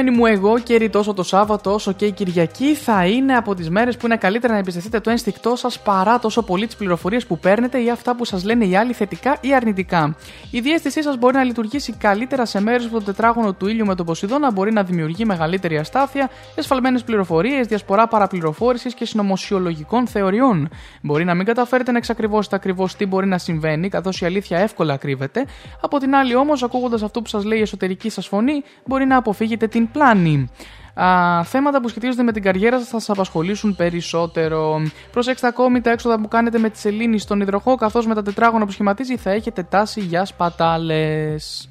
Αγαπημένοι μου εγώ και ρί τόσο το Σάββατο όσο και η Κυριακή θα είναι από τις μέρες που είναι καλύτερα να εμπιστευτείτε το ένστικτό σας παρά τόσο πολύ τις πληροφορίες που παίρνετε ή αυτά που σας λένε οι άλλοι θετικά ή αρνητικά. Η διέστησή σας μπορεί να λειτουργήσει καλύτερα σε μέρες που το τετράγωνο του ήλιου με τον Ποσειδώνα μπορεί να δημιουργεί μεγαλύτερη αστάθεια, εσφαλμένες πληροφορίες, διασπορά παραπληροφόρησης και συνωμοσιολογικών θεωριών. Μπορεί να μην καταφέρετε να εξακριβώσετε ακριβώς τι μπορεί να συμβαίνει, καθώς η αλήθεια εύκολα κρύβεται. Από την άλλη, όμως, ακούγοντας αυτό που σας λέει η εσωτερική σας φωνή, μπορεί να αποφύγετε την πλάνη. Α, θέματα που σχετίζονται με την καριέρα σας θα σας απασχολήσουν περισσότερο. Προσέξτε ακόμη τα έξοδα που κάνετε με τη σελήνη στον υδροχό, καθώς με τα τετράγωνα που σχηματίζει θα έχετε τάση για σπατάλες.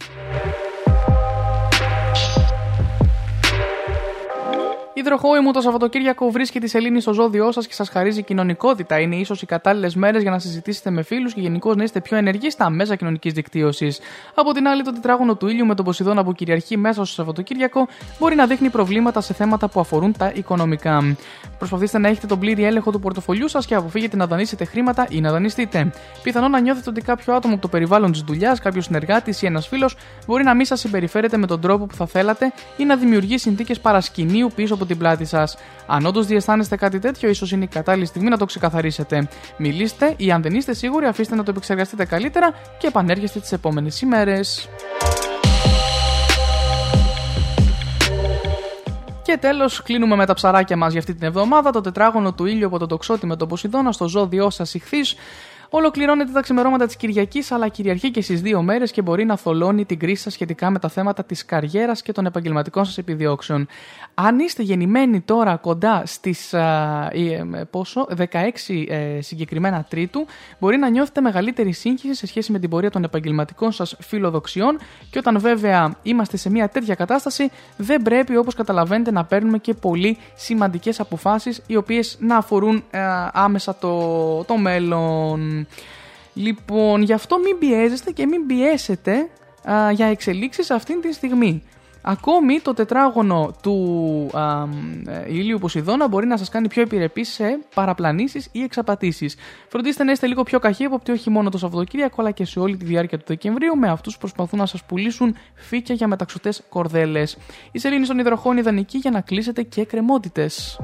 Υδροχόη μου το Σαββατοκύριακο βρίσκει τη σελήνη στο ζώδιό σας και σας χαρίζει κοινωνικότητα. Είναι ίσως οι κατάλληλες μέρες για να συζητήσετε με φίλους και γενικώς να είστε πιο ενεργοί στα μέσα κοινωνικής δικτύωσης. Από την άλλη, το τετράγωνο του ήλιου με τον Ποσειδώνα που κυριαρχεί μέσα στο Σαββατοκύριακο μπορεί να δείχνει προβλήματα σε θέματα που αφορούν τα οικονομικά. Προσπαθήστε να έχετε τον πλήρη έλεγχο του πορτοφολιού σας και αποφύγετε να δανείσετε χρήματα ή να δανειστείτε. Πιθανόν να νιώθετε ότι κάποιο άτομο από το περιβάλλον της δουλειάς, κάποιος συνεργάτης ή ένας φίλος μπορεί να μην σας συμπεριφέρεται με τον τρόπο που θα θέλατε ή να δημιουργεί συνθήκες παρασκηνίου πίσω από την πλάτη σας. Αν όντως διαισθάνεστε κάτι τέτοιο, ίσως είναι η κατάλληλη στιγμή να το ξεκαθαρίσετε. Μιλήστε ή αν δεν είστε σίγουροι, αφήστε να το επεξεργαστείτε καλύτερα και επανέρχεστε τις επόμενες ημέρες. Και τέλος, κλείνουμε με τα ψαράκια μας για αυτή την εβδομάδα. Το τετράγωνο του ήλιου από τον τοξότη με τον Ποσειδώνα στο ζώδιό σας ηχθείς. Ολοκληρώνεται τα ξημερώματα της Κυριακής, αλλά κυριαρχεί και στις δύο μέρες και μπορεί να θολώνει την κρίση σας σχετικά με τα θέματα της καριέρας και των επαγγελματικών σας επιδιώξεων. Αν είστε γεννημένοι τώρα κοντά στις πόσο, 16 ε, συγκεκριμένα Τρίτου, μπορεί να νιώθετε μεγαλύτερη σύγχυση σε σχέση με την πορεία των επαγγελματικών σας φιλοδοξιών και όταν βέβαια είμαστε σε μια τέτοια κατάσταση, δεν πρέπει όπως καταλαβαίνετε να παίρνουμε και πολύ σημαντικές αποφάσεις οι οποίες να αφορούν ε, άμεσα το, το μέλλον. Λοιπόν, γι' αυτό μην πιέζεστε και μην πιέσετε α, για εξελίξεις αυτήν τη στιγμή. Ακόμη το τετράγωνο του α, ε, ηλίου Ποσειδώνα μπορεί να σας κάνει πιο επιρρεπείς σε παραπλανήσεις ή εξαπατήσεις. Φροντίστε να είστε λίγο πιο καχύποπτοι όχι μόνο το Σαββατοκύριακο αλλά και σε όλη τη διάρκεια του Δεκεμβρίου με αυτούς που προσπαθούν να σας πουλήσουν φύκια για μεταξωτές κορδέλες. Η σελήνη στον υδροχό είναι ιδανική για να κλείσετε και κρεμότητες.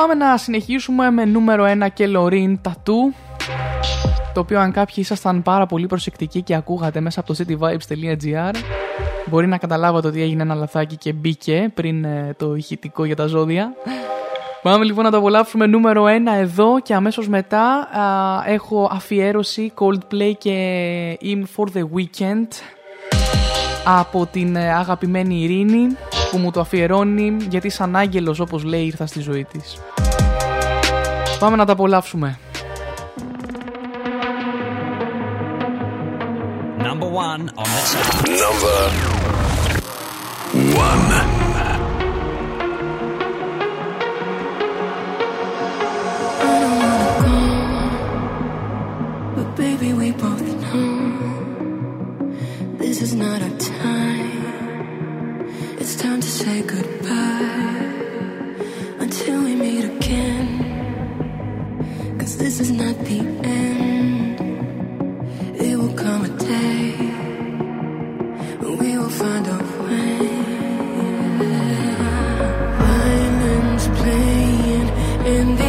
Πάμε να συνεχίσουμε με νούμερο 1 και Λωρίν Τατού το οποίο αν κάποιοι ήσασταν πάρα πολύ προσεκτικοί και ακούγατε μέσα από το cityvibes.gr μπορεί να καταλάβατε ότι έγινε ένα λαθάκι και μπήκε πριν ε, το ηχητικό για τα ζώδια. Πάμε λοιπόν να το απολαύσουμε νούμερο 1 εδώ και αμέσως μετά α, έχω αφιέρωση Coldplay και In For The Weekend από την ε, αγαπημένη Ειρήνη που μου το αφιερώνει γιατί σαν άγγελος όπως λέει ήρθα στη ζωή της. Πάμε να τα απολαύσουμε. Number one on the chart. Number one. But baby, we both know this is not our time. It's time to say goodbye until we meet again. Cause this is not the end. It will come a day when we will find a way. Violins playing and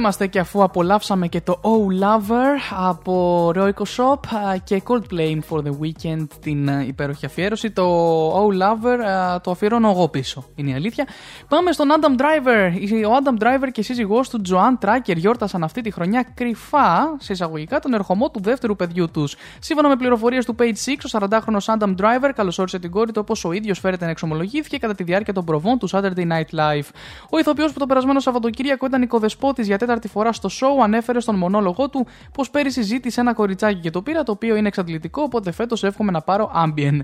είμαστε και αφού απολαύσαμε και το Oh Lover από Royco Shop α, και Coldplay for the Weekend την α, υπέροχη αφιέρωση. Το Oh Lover α, το αφιερώνω εγώ πίσω, είναι η αλήθεια. Πάμε στον Adam Driver. Ο Adam Driver και η σύζυγός του Joanne Tracker γιόρτασαν αυτή τη χρονιά κρυφά, σε εισαγωγικά, τον ερχομό του δεύτερου παιδιού τους. Σύμφωνα με πληροφορίες του Page 6, ο 40χρονο Adam Driver καλωσόρισε την κόρη του όπως ο ίδιος φέρεται να εξομολογήθηκε κατά τη διάρκεια των προβών του Saturday Night Live. Ο ηθοποιός που το περασμένο Σαββατοκύριακο ήταν οικοδεσπότης για τέταρτη φορά στο show ανέφερε στον μονόλογο του πως πέρυσι ζήτησε ένα κοριτσάκι και το πήρα, το οποίο είναι εξαντλητικό, οπότε φέτος εύχομαι να πάρω Ambien.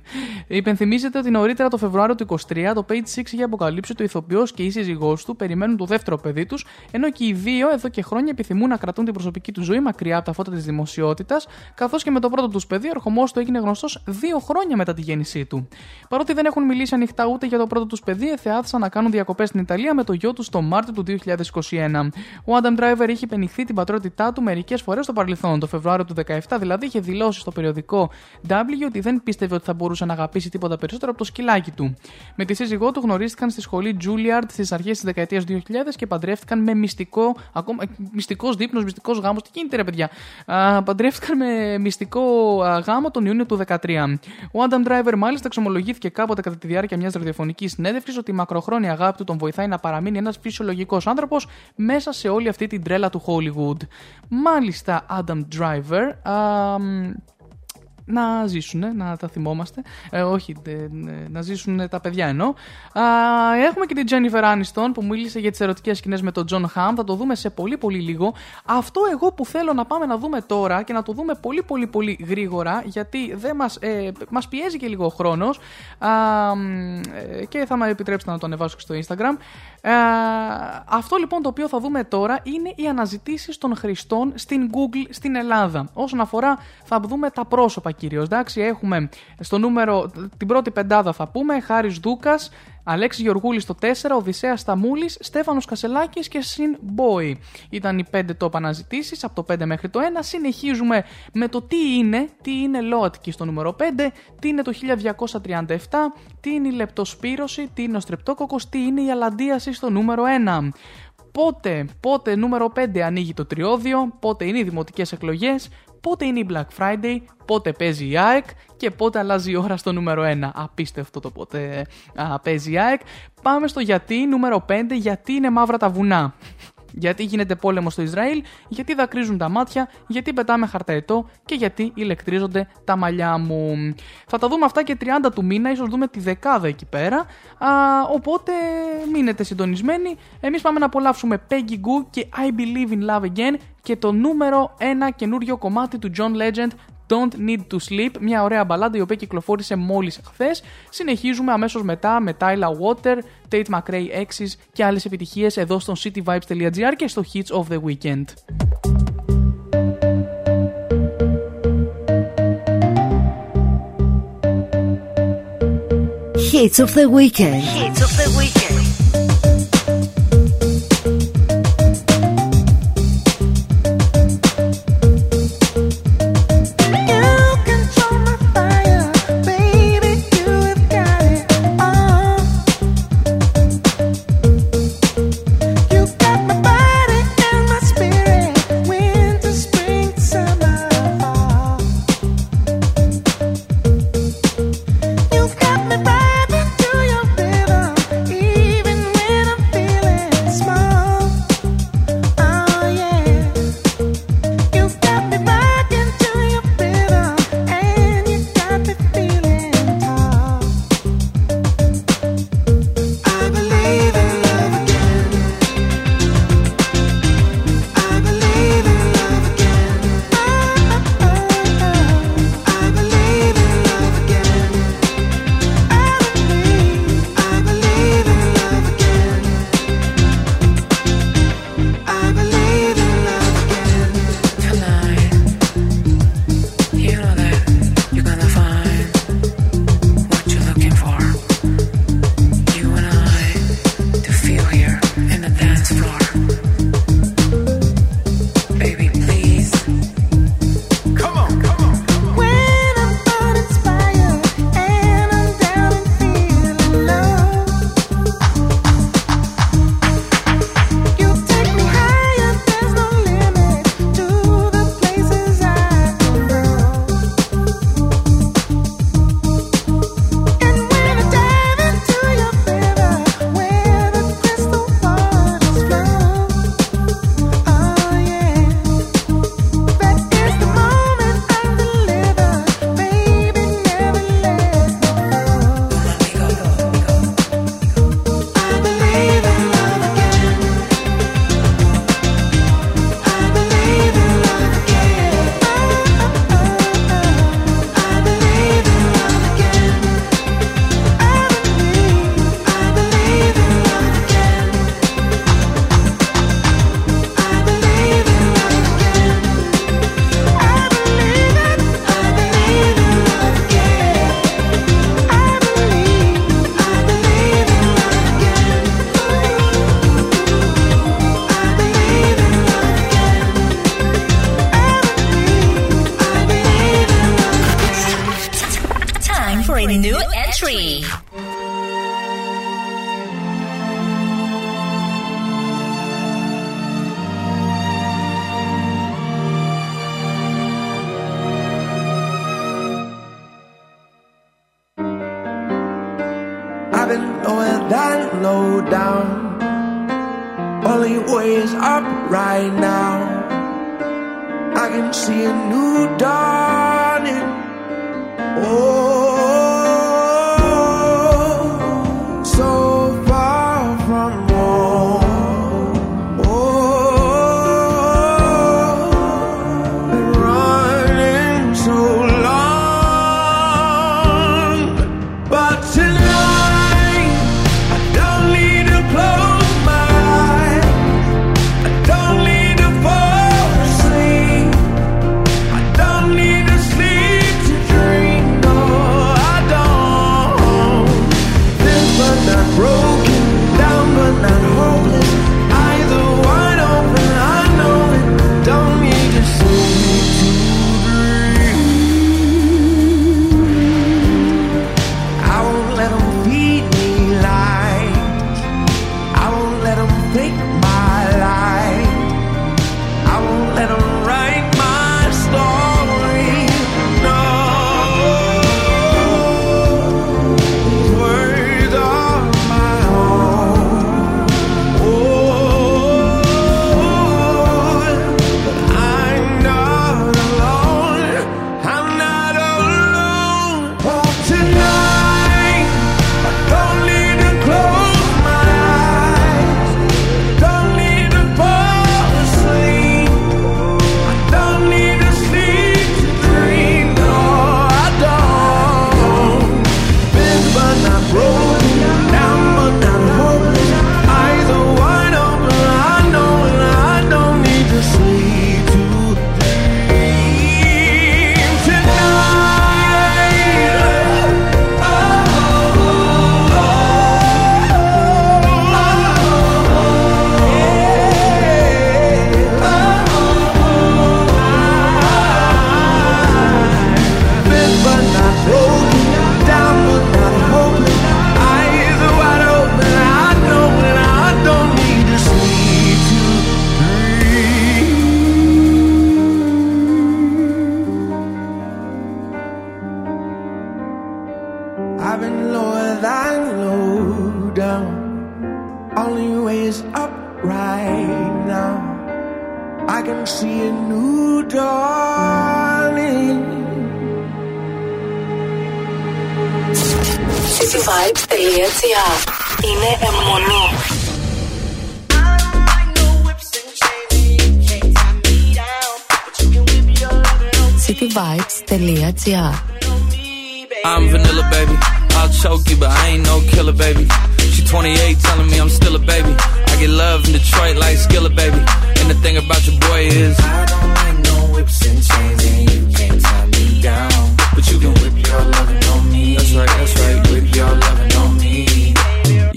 Υπενθυμίζεται ότι νωρίτερα το Φεβρουάριο του 23 το Page 6 είχε αποκαλύψει ότι ο ηθοποιός και η σύζυγός του περιμένουν το δεύτερο παιδί τους, ενώ και οι δύο εδώ και χρόνια επιθυμούν να κρατούν την προσωπική τους ζωή μακριά από τα φώτα της δημοσιότητας, καθώς και με το πρώτο τους παιδί ο ερχομός του έγινε γνωστός δύο χρόνια μετά τη γέννησή του. Παρότι δεν έχουν μιλήσει ανοιχτά ούτε για το πρώτο τους παιδί, εθεάθησαν να κάνουν διακοπές στην Ιταλία με το γιο τους το Μάρτιο του 2021. Ο Adam Driver είχε πενιχθεί την πατρότητά του μερικές φορές στο παρελθόν. Το Φεβρουάριο του 2017 δηλαδή είχε δηλώσει στο περιοδικό W ότι δεν πίστευε ότι θα μπορούσε να αγαπήσει τίποτα περισσότερο από το σκυλάκι του. Με τη σύζυγό του γνωρίστηκαν στη σχολή Juilliard στις αρχές της δεκαετίας 2000 και παντρεύτηκαν με μυστικό, ακόμα μυστικός δείπνος, μυστικός γάμος. Τι γίνεται, ρε παιδιά; Α, παντρεύτηκαν με μυστικό α, γάμο τον Ιούνιο του 2013. Ο Adam Driver μάλιστα εξομολογήθηκε κάποτε κατά τη διάρκεια μιας ραδιοφωνικής συνέντευξης ότι η μακροχρόνια αγάπη του τον βοηθάει να παραμείνει ένας φυσιολογικός άνθρωπος μέσα σε όλη αυτή την τρέλα του Hollywood. Μάλιστα, Adam Driver. Α, να ζήσουν, να τα θυμόμαστε. Ε, όχι, ε, ε, να ζήσουν τα παιδιά εννοώ. Α, έχουμε και την Jennifer Aniston που μίλησε για τις ερωτικές σκηνές με τον John Hamm. Θα το δούμε σε πολύ πολύ λίγο. Αυτό εγώ που θέλω να πάμε να δούμε τώρα και να το δούμε πολύ πολύ πολύ γρήγορα γιατί δεν μας, ε, μας πιέζει και λίγο ο χρόνος α, ε, και θα με επιτρέψετε να το ανεβάσω και στο Instagram. Ε, αυτό λοιπόν το οποίο θα δούμε τώρα είναι οι αναζητήσεις των χρηστών στην Google στην Ελλάδα. Όσον αφορά θα δούμε τα πρόσωπα κυρίως. Εντάξει, έχουμε στο νούμερο, την πρώτη πεντάδα θα πούμε, Χάρης Δούκας, Αλέξη Γεωργούλης στο 4, Οδυσσέας Σταμούλη, Στέφανος Κασελάκης και Συν Boy. Ήταν οι 5 top αναζητήσεις από το 5 μέχρι το 1. Συνεχίζουμε με το τι είναι, τι είναι ΛΟΑΤΚΙ στο νούμερο 5, τι είναι το 1237, τι είναι η λεπτοσπύρωση, τι είναι ο στρεπτόκοκος, τι είναι η αλαντίαση στο νούμερο 1 πότε, πότε νούμερο 5 ανοίγει το τριώδιο, πότε είναι οι δημοτικές εκλογές, πότε είναι η Black Friday, πότε παίζει η ΑΕΚ και πότε αλλάζει η ώρα στο νούμερο 1. Απίστευτο το πότε α, παίζει η ΑΕΚ. Πάμε στο γιατί, νούμερο 5, γιατί είναι μαύρα τα βουνά. Γιατί γίνεται πόλεμο στο Ισραήλ, γιατί δακρύζουν τα μάτια, γιατί πετάμε χαρταετό και γιατί ηλεκτρίζονται τα μαλλιά μου. Θα τα δούμε αυτά και 30 του μήνα, ίσως δούμε τη δεκάδα εκεί πέρα. Α, οπότε μείνετε συντονισμένοι. Εμείς πάμε να απολαύσουμε Peggy Goo και I Believe in Love Again και το νούμερο ένα καινούριο κομμάτι του John Legend Don't Need to Sleep, μια ωραία μπαλάντα η οποία κυκλοφόρησε μόλι χθε. Συνεχίζουμε αμέσω μετά με Tyler Water, Tate McRae X's και άλλε επιτυχίε εδώ στο cityvibes.gr και στο Hits of the Weekend. Hits of the weekend. Hits of the weekend.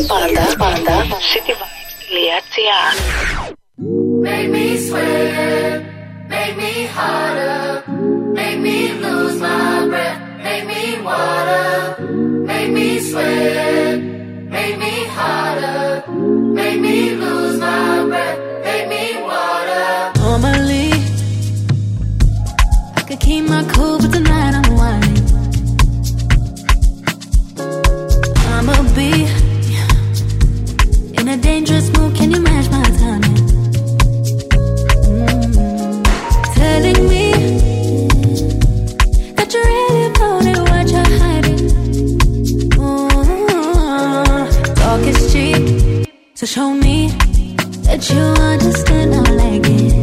πάντα, πάντα cityvibes.gr Make me sweat, make me harder, make me lose my breath, make me water, make me sweat, make me harder, make me lose my breath, make me water. Normally, I could keep my cool, but tonight I'm so show me that you understand. I like it.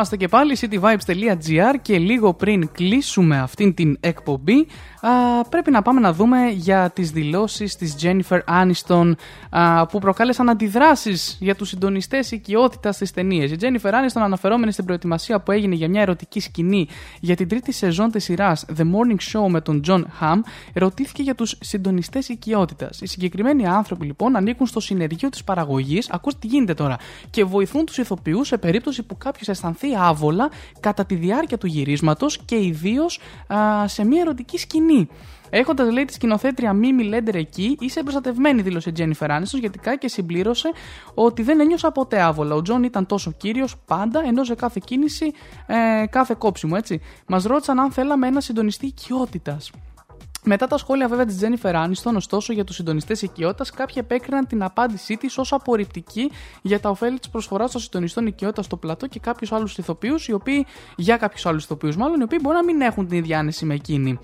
Είμαστε και πάλι, cityvibes.gr και λίγο πριν κλείσουμε αυτήν την εκπομπή α, πρέπει να πάμε να δούμε για τις δηλώσεις της Jennifer Aniston α, που προκάλεσαν αντιδράσεις για τους συντονιστές οικειότητας στις ταινίες. Η Jennifer Aniston αναφερόμενη στην προετοιμασία που έγινε για μια ερωτική σκηνή για την τρίτη σεζόν της σειράς The Morning Show με τον John Hamm ρωτήθηκε για τους συντονιστές οικειότητας. Οι συγκεκριμένοι άνθρωποι λοιπόν ανήκουν στο συνεργείο της παραγωγής, ακούστε τι γίνεται τώρα, και βοηθούν τους ηθοποιούς σε περίπτωση που κάποιος αισθανθεί άβολα κατά τη διάρκεια του γυρίσματος και ιδίως σε μια ερωτική σκηνή. Έχοντας λέει τη σκηνοθέτρια Μίμι Λέντερ εκεί, είσαι προστατευμένη, δήλωσε η Τζένιφερ Άνιστον σχετικά και συμπλήρωσε ότι δεν ένιωσα ποτέ άβολα. Ο Τζον ήταν τόσο κύριος πάντα, ενώ σε κάθε κίνηση, ε, κάθε κόψιμο, έτσι. Μας ρώτησαν αν θέλαμε ένα συντονιστή οικειότητας. Μετά τα σχόλια βέβαια της Τζένιφερ Άνιστον, ωστόσο, για τους συντονιστές οικειότητας, κάποιοι επέκριναν την απάντησή της ως απορριπτική για τα ωφέλη της προσφοράς των συντονιστών οικειότητας στο πλατό και κάποιους άλλους ηθοποιούς, οι οποίοι, για κάποιους άλλους ηθοποιούς μάλλον, οι οποίοι μπορεί να μην έχουν την ίδια άνεση με εκείνη.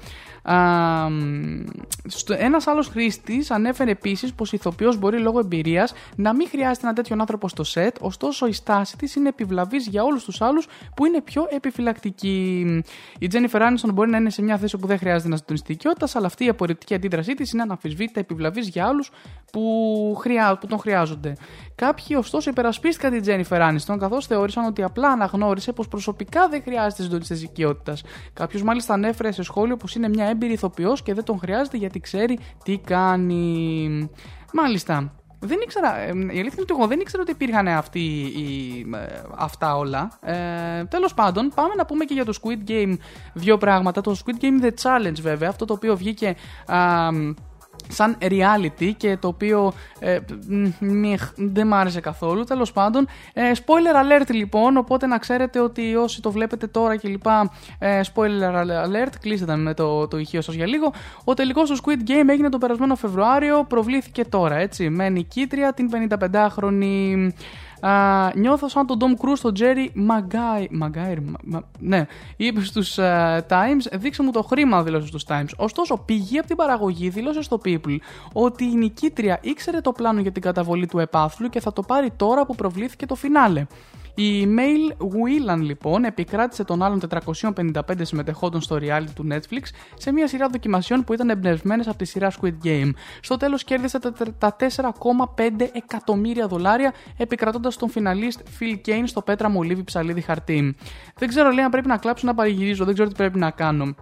Ένας άλλος χρήστης ανέφερε επίσης πως η ηθοποιός μπορεί λόγω εμπειρίας να μην χρειάζεται ένα τέτοιον άνθρωπο στο σετ, ωστόσο η στάση της είναι επιβλαβής για όλους τους άλλους που είναι πιο επιφυλακτικοί. Η Τζένιφερ Άνιστον μπορεί να είναι σε μια θέση που δεν χρειάζεται να συντονιστεί οικειότητας, ιδιότητα, αλλά αυτή η απορριπτική αντίδρασή της είναι αναμφισβήτητα επιβλαβής για άλλους που, χρειά, που τον χρειάζονται. Κάποιοι, ωστόσο, υπερασπίστηκαν την Τζένιφερ Άνιστον, καθώς θεώρησαν ότι απλά αναγνώρισε πως προσωπικά δεν χρειάζεται ζώνη τη οικειότητας. Κάποιος μάλιστα ανέφερε σε σχόλιο πως είναι μια έμπειρη ηθοποιός και δεν τον χρειάζεται γιατί ξέρει τι κάνει. Μάλιστα. Δεν ήξερα, ε, η αλήθεια είναι ότι εγώ δεν ήξερα ότι υπήρχαν αυτοί, οι, ε, αυτά όλα. Ε, Τέλος πάντων, πάμε να πούμε και για το Squid Game δύο πράγματα. Το Squid Game The Challenge, βέβαια, αυτό το οποίο βγήκε α, σαν reality και το οποίο ε, μ, μιχ, δεν μ' άρεσε καθόλου. Τέλος πάντων, ε, spoiler alert λοιπόν, οπότε να ξέρετε ότι όσοι το βλέπετε τώρα και λοιπά, ε, spoiler alert, κλείστε με το, το ηχείο σας για λίγο. Ο τελικός του Squid Game έγινε τον περασμένο Φεβρουάριο, προβλήθηκε τώρα, έτσι, με νικήτρια την 55χρονη. Α, νιώθω σαν τον Tom Cruise, τον Jerry Maguire. Maguire μα- μα- ναι, είπες στου Times, δείξε μου το χρήμα, δήλωσε στους Times. Ωστόσο, πηγή από την παραγωγή δήλωσε στο People ότι η νικήτρια ήξερε το πλάνο για την καταβολή του επάθλου και θα το πάρει τώρα που προβλήθηκε το φινάλε. Η Mail Whelan λοιπόν επικράτησε των άλλων 455 συμμετεχόντων στο reality του Netflix σε μια σειρά δοκιμασιών που ήταν εμπνευσμένες από τη σειρά Squid Game. Στο τέλος κέρδισε τα- τα 4,5 εκατομμύρια δολάρια επικρατώντας τον φιναλίστ Phil Kane στο πέτρα μολύβι ψαλίδι χαρτί. Δεν ξέρω λέει αν πρέπει να κλάψω ή να παρηγυρίζω, δεν ξέρω τι πρέπει να κάνω.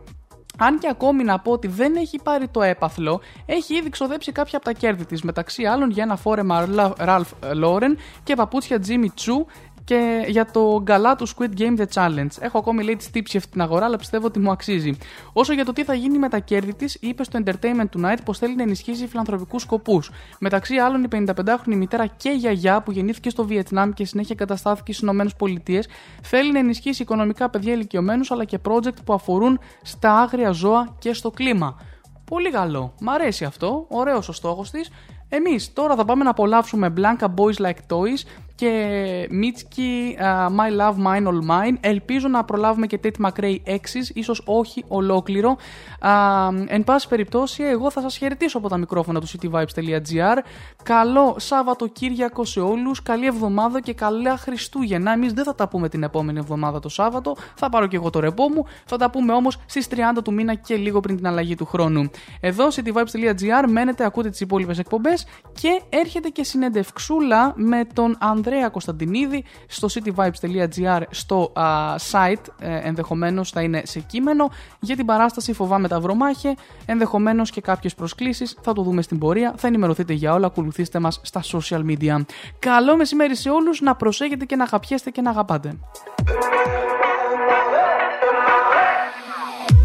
Αν και ακόμη να πω ότι δεν έχει πάρει το έπαθλο, έχει ήδη ξοδέψει κάποια από τα κέρδη της, μεταξύ άλλων για ένα φόρεμα Ralph Lauren και παπούτσια Jimmy Choo και για το γκαλά του Squid Game The Challenge. Έχω ακόμη λέει τη τύψη αυτή την αγορά, αλλά πιστεύω ότι μου αξίζει. Όσο για το τι θα γίνει με τα κέρδη της, είπε στο Entertainment Tonight πως θέλει να ενισχύσει φιλανθρωπικούς σκοπούς. Μεταξύ άλλων, η 55χρονη μητέρα και γιαγιά που γεννήθηκε στο Βιετνάμ και συνέχεια καταστάθηκε στις ΗΠΑ θέλει να ενισχύσει οικονομικά παιδιά ηλικιωμένους αλλά και project που αφορούν στα άγρια ζώα και στο κλίμα. Πολύ καλό. Μ' αρέσει αυτό. Ωραίος ο στόχος της. Εμείς τώρα θα πάμε να απολαύσουμε Blanca Boys Like Toys και Mitski uh, My Love Mine All Mine. Ελπίζω να προλάβουμε και Tate McRae 6, ίσως όχι ολόκληρο. Uh, εν πάση περιπτώσει, εγώ θα σας χαιρετήσω από τα μικρόφωνα του cityvibes.gr. Καλό Σάββατοκύριακο σε όλους, καλή εβδομάδα και καλά Χριστούγεννα. Εμείς δεν θα τα πούμε την επόμενη εβδομάδα το Σάββατο, θα πάρω και εγώ το ρεπό μου, θα τα πούμε όμως στις 30 του μήνα και λίγο πριν την αλλαγή του χρόνου. Εδώ cityvibes.gr μένετε, ακούτε τις υπόλοιπες εκπομπές και έρχεται και συνεντευξούλα με τον Ανδρέα Κωνσταντινίδη στο cityvibes.gr στο α, site ε, ενδεχομένως θα είναι σε κείμενο. Για την παράσταση Φοβάμαι τα βρωμάχε ενδεχομένως και κάποιες προσκλήσεις. Θα το δούμε στην πορεία. Θα ενημερωθείτε για όλα. Ακολουθήστε μας στα social media. Καλό μεσημέρι σε όλους. Να προσέχετε και να αγαπιέστε και να αγαπάτε.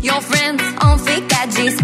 Your friends on fake IGs,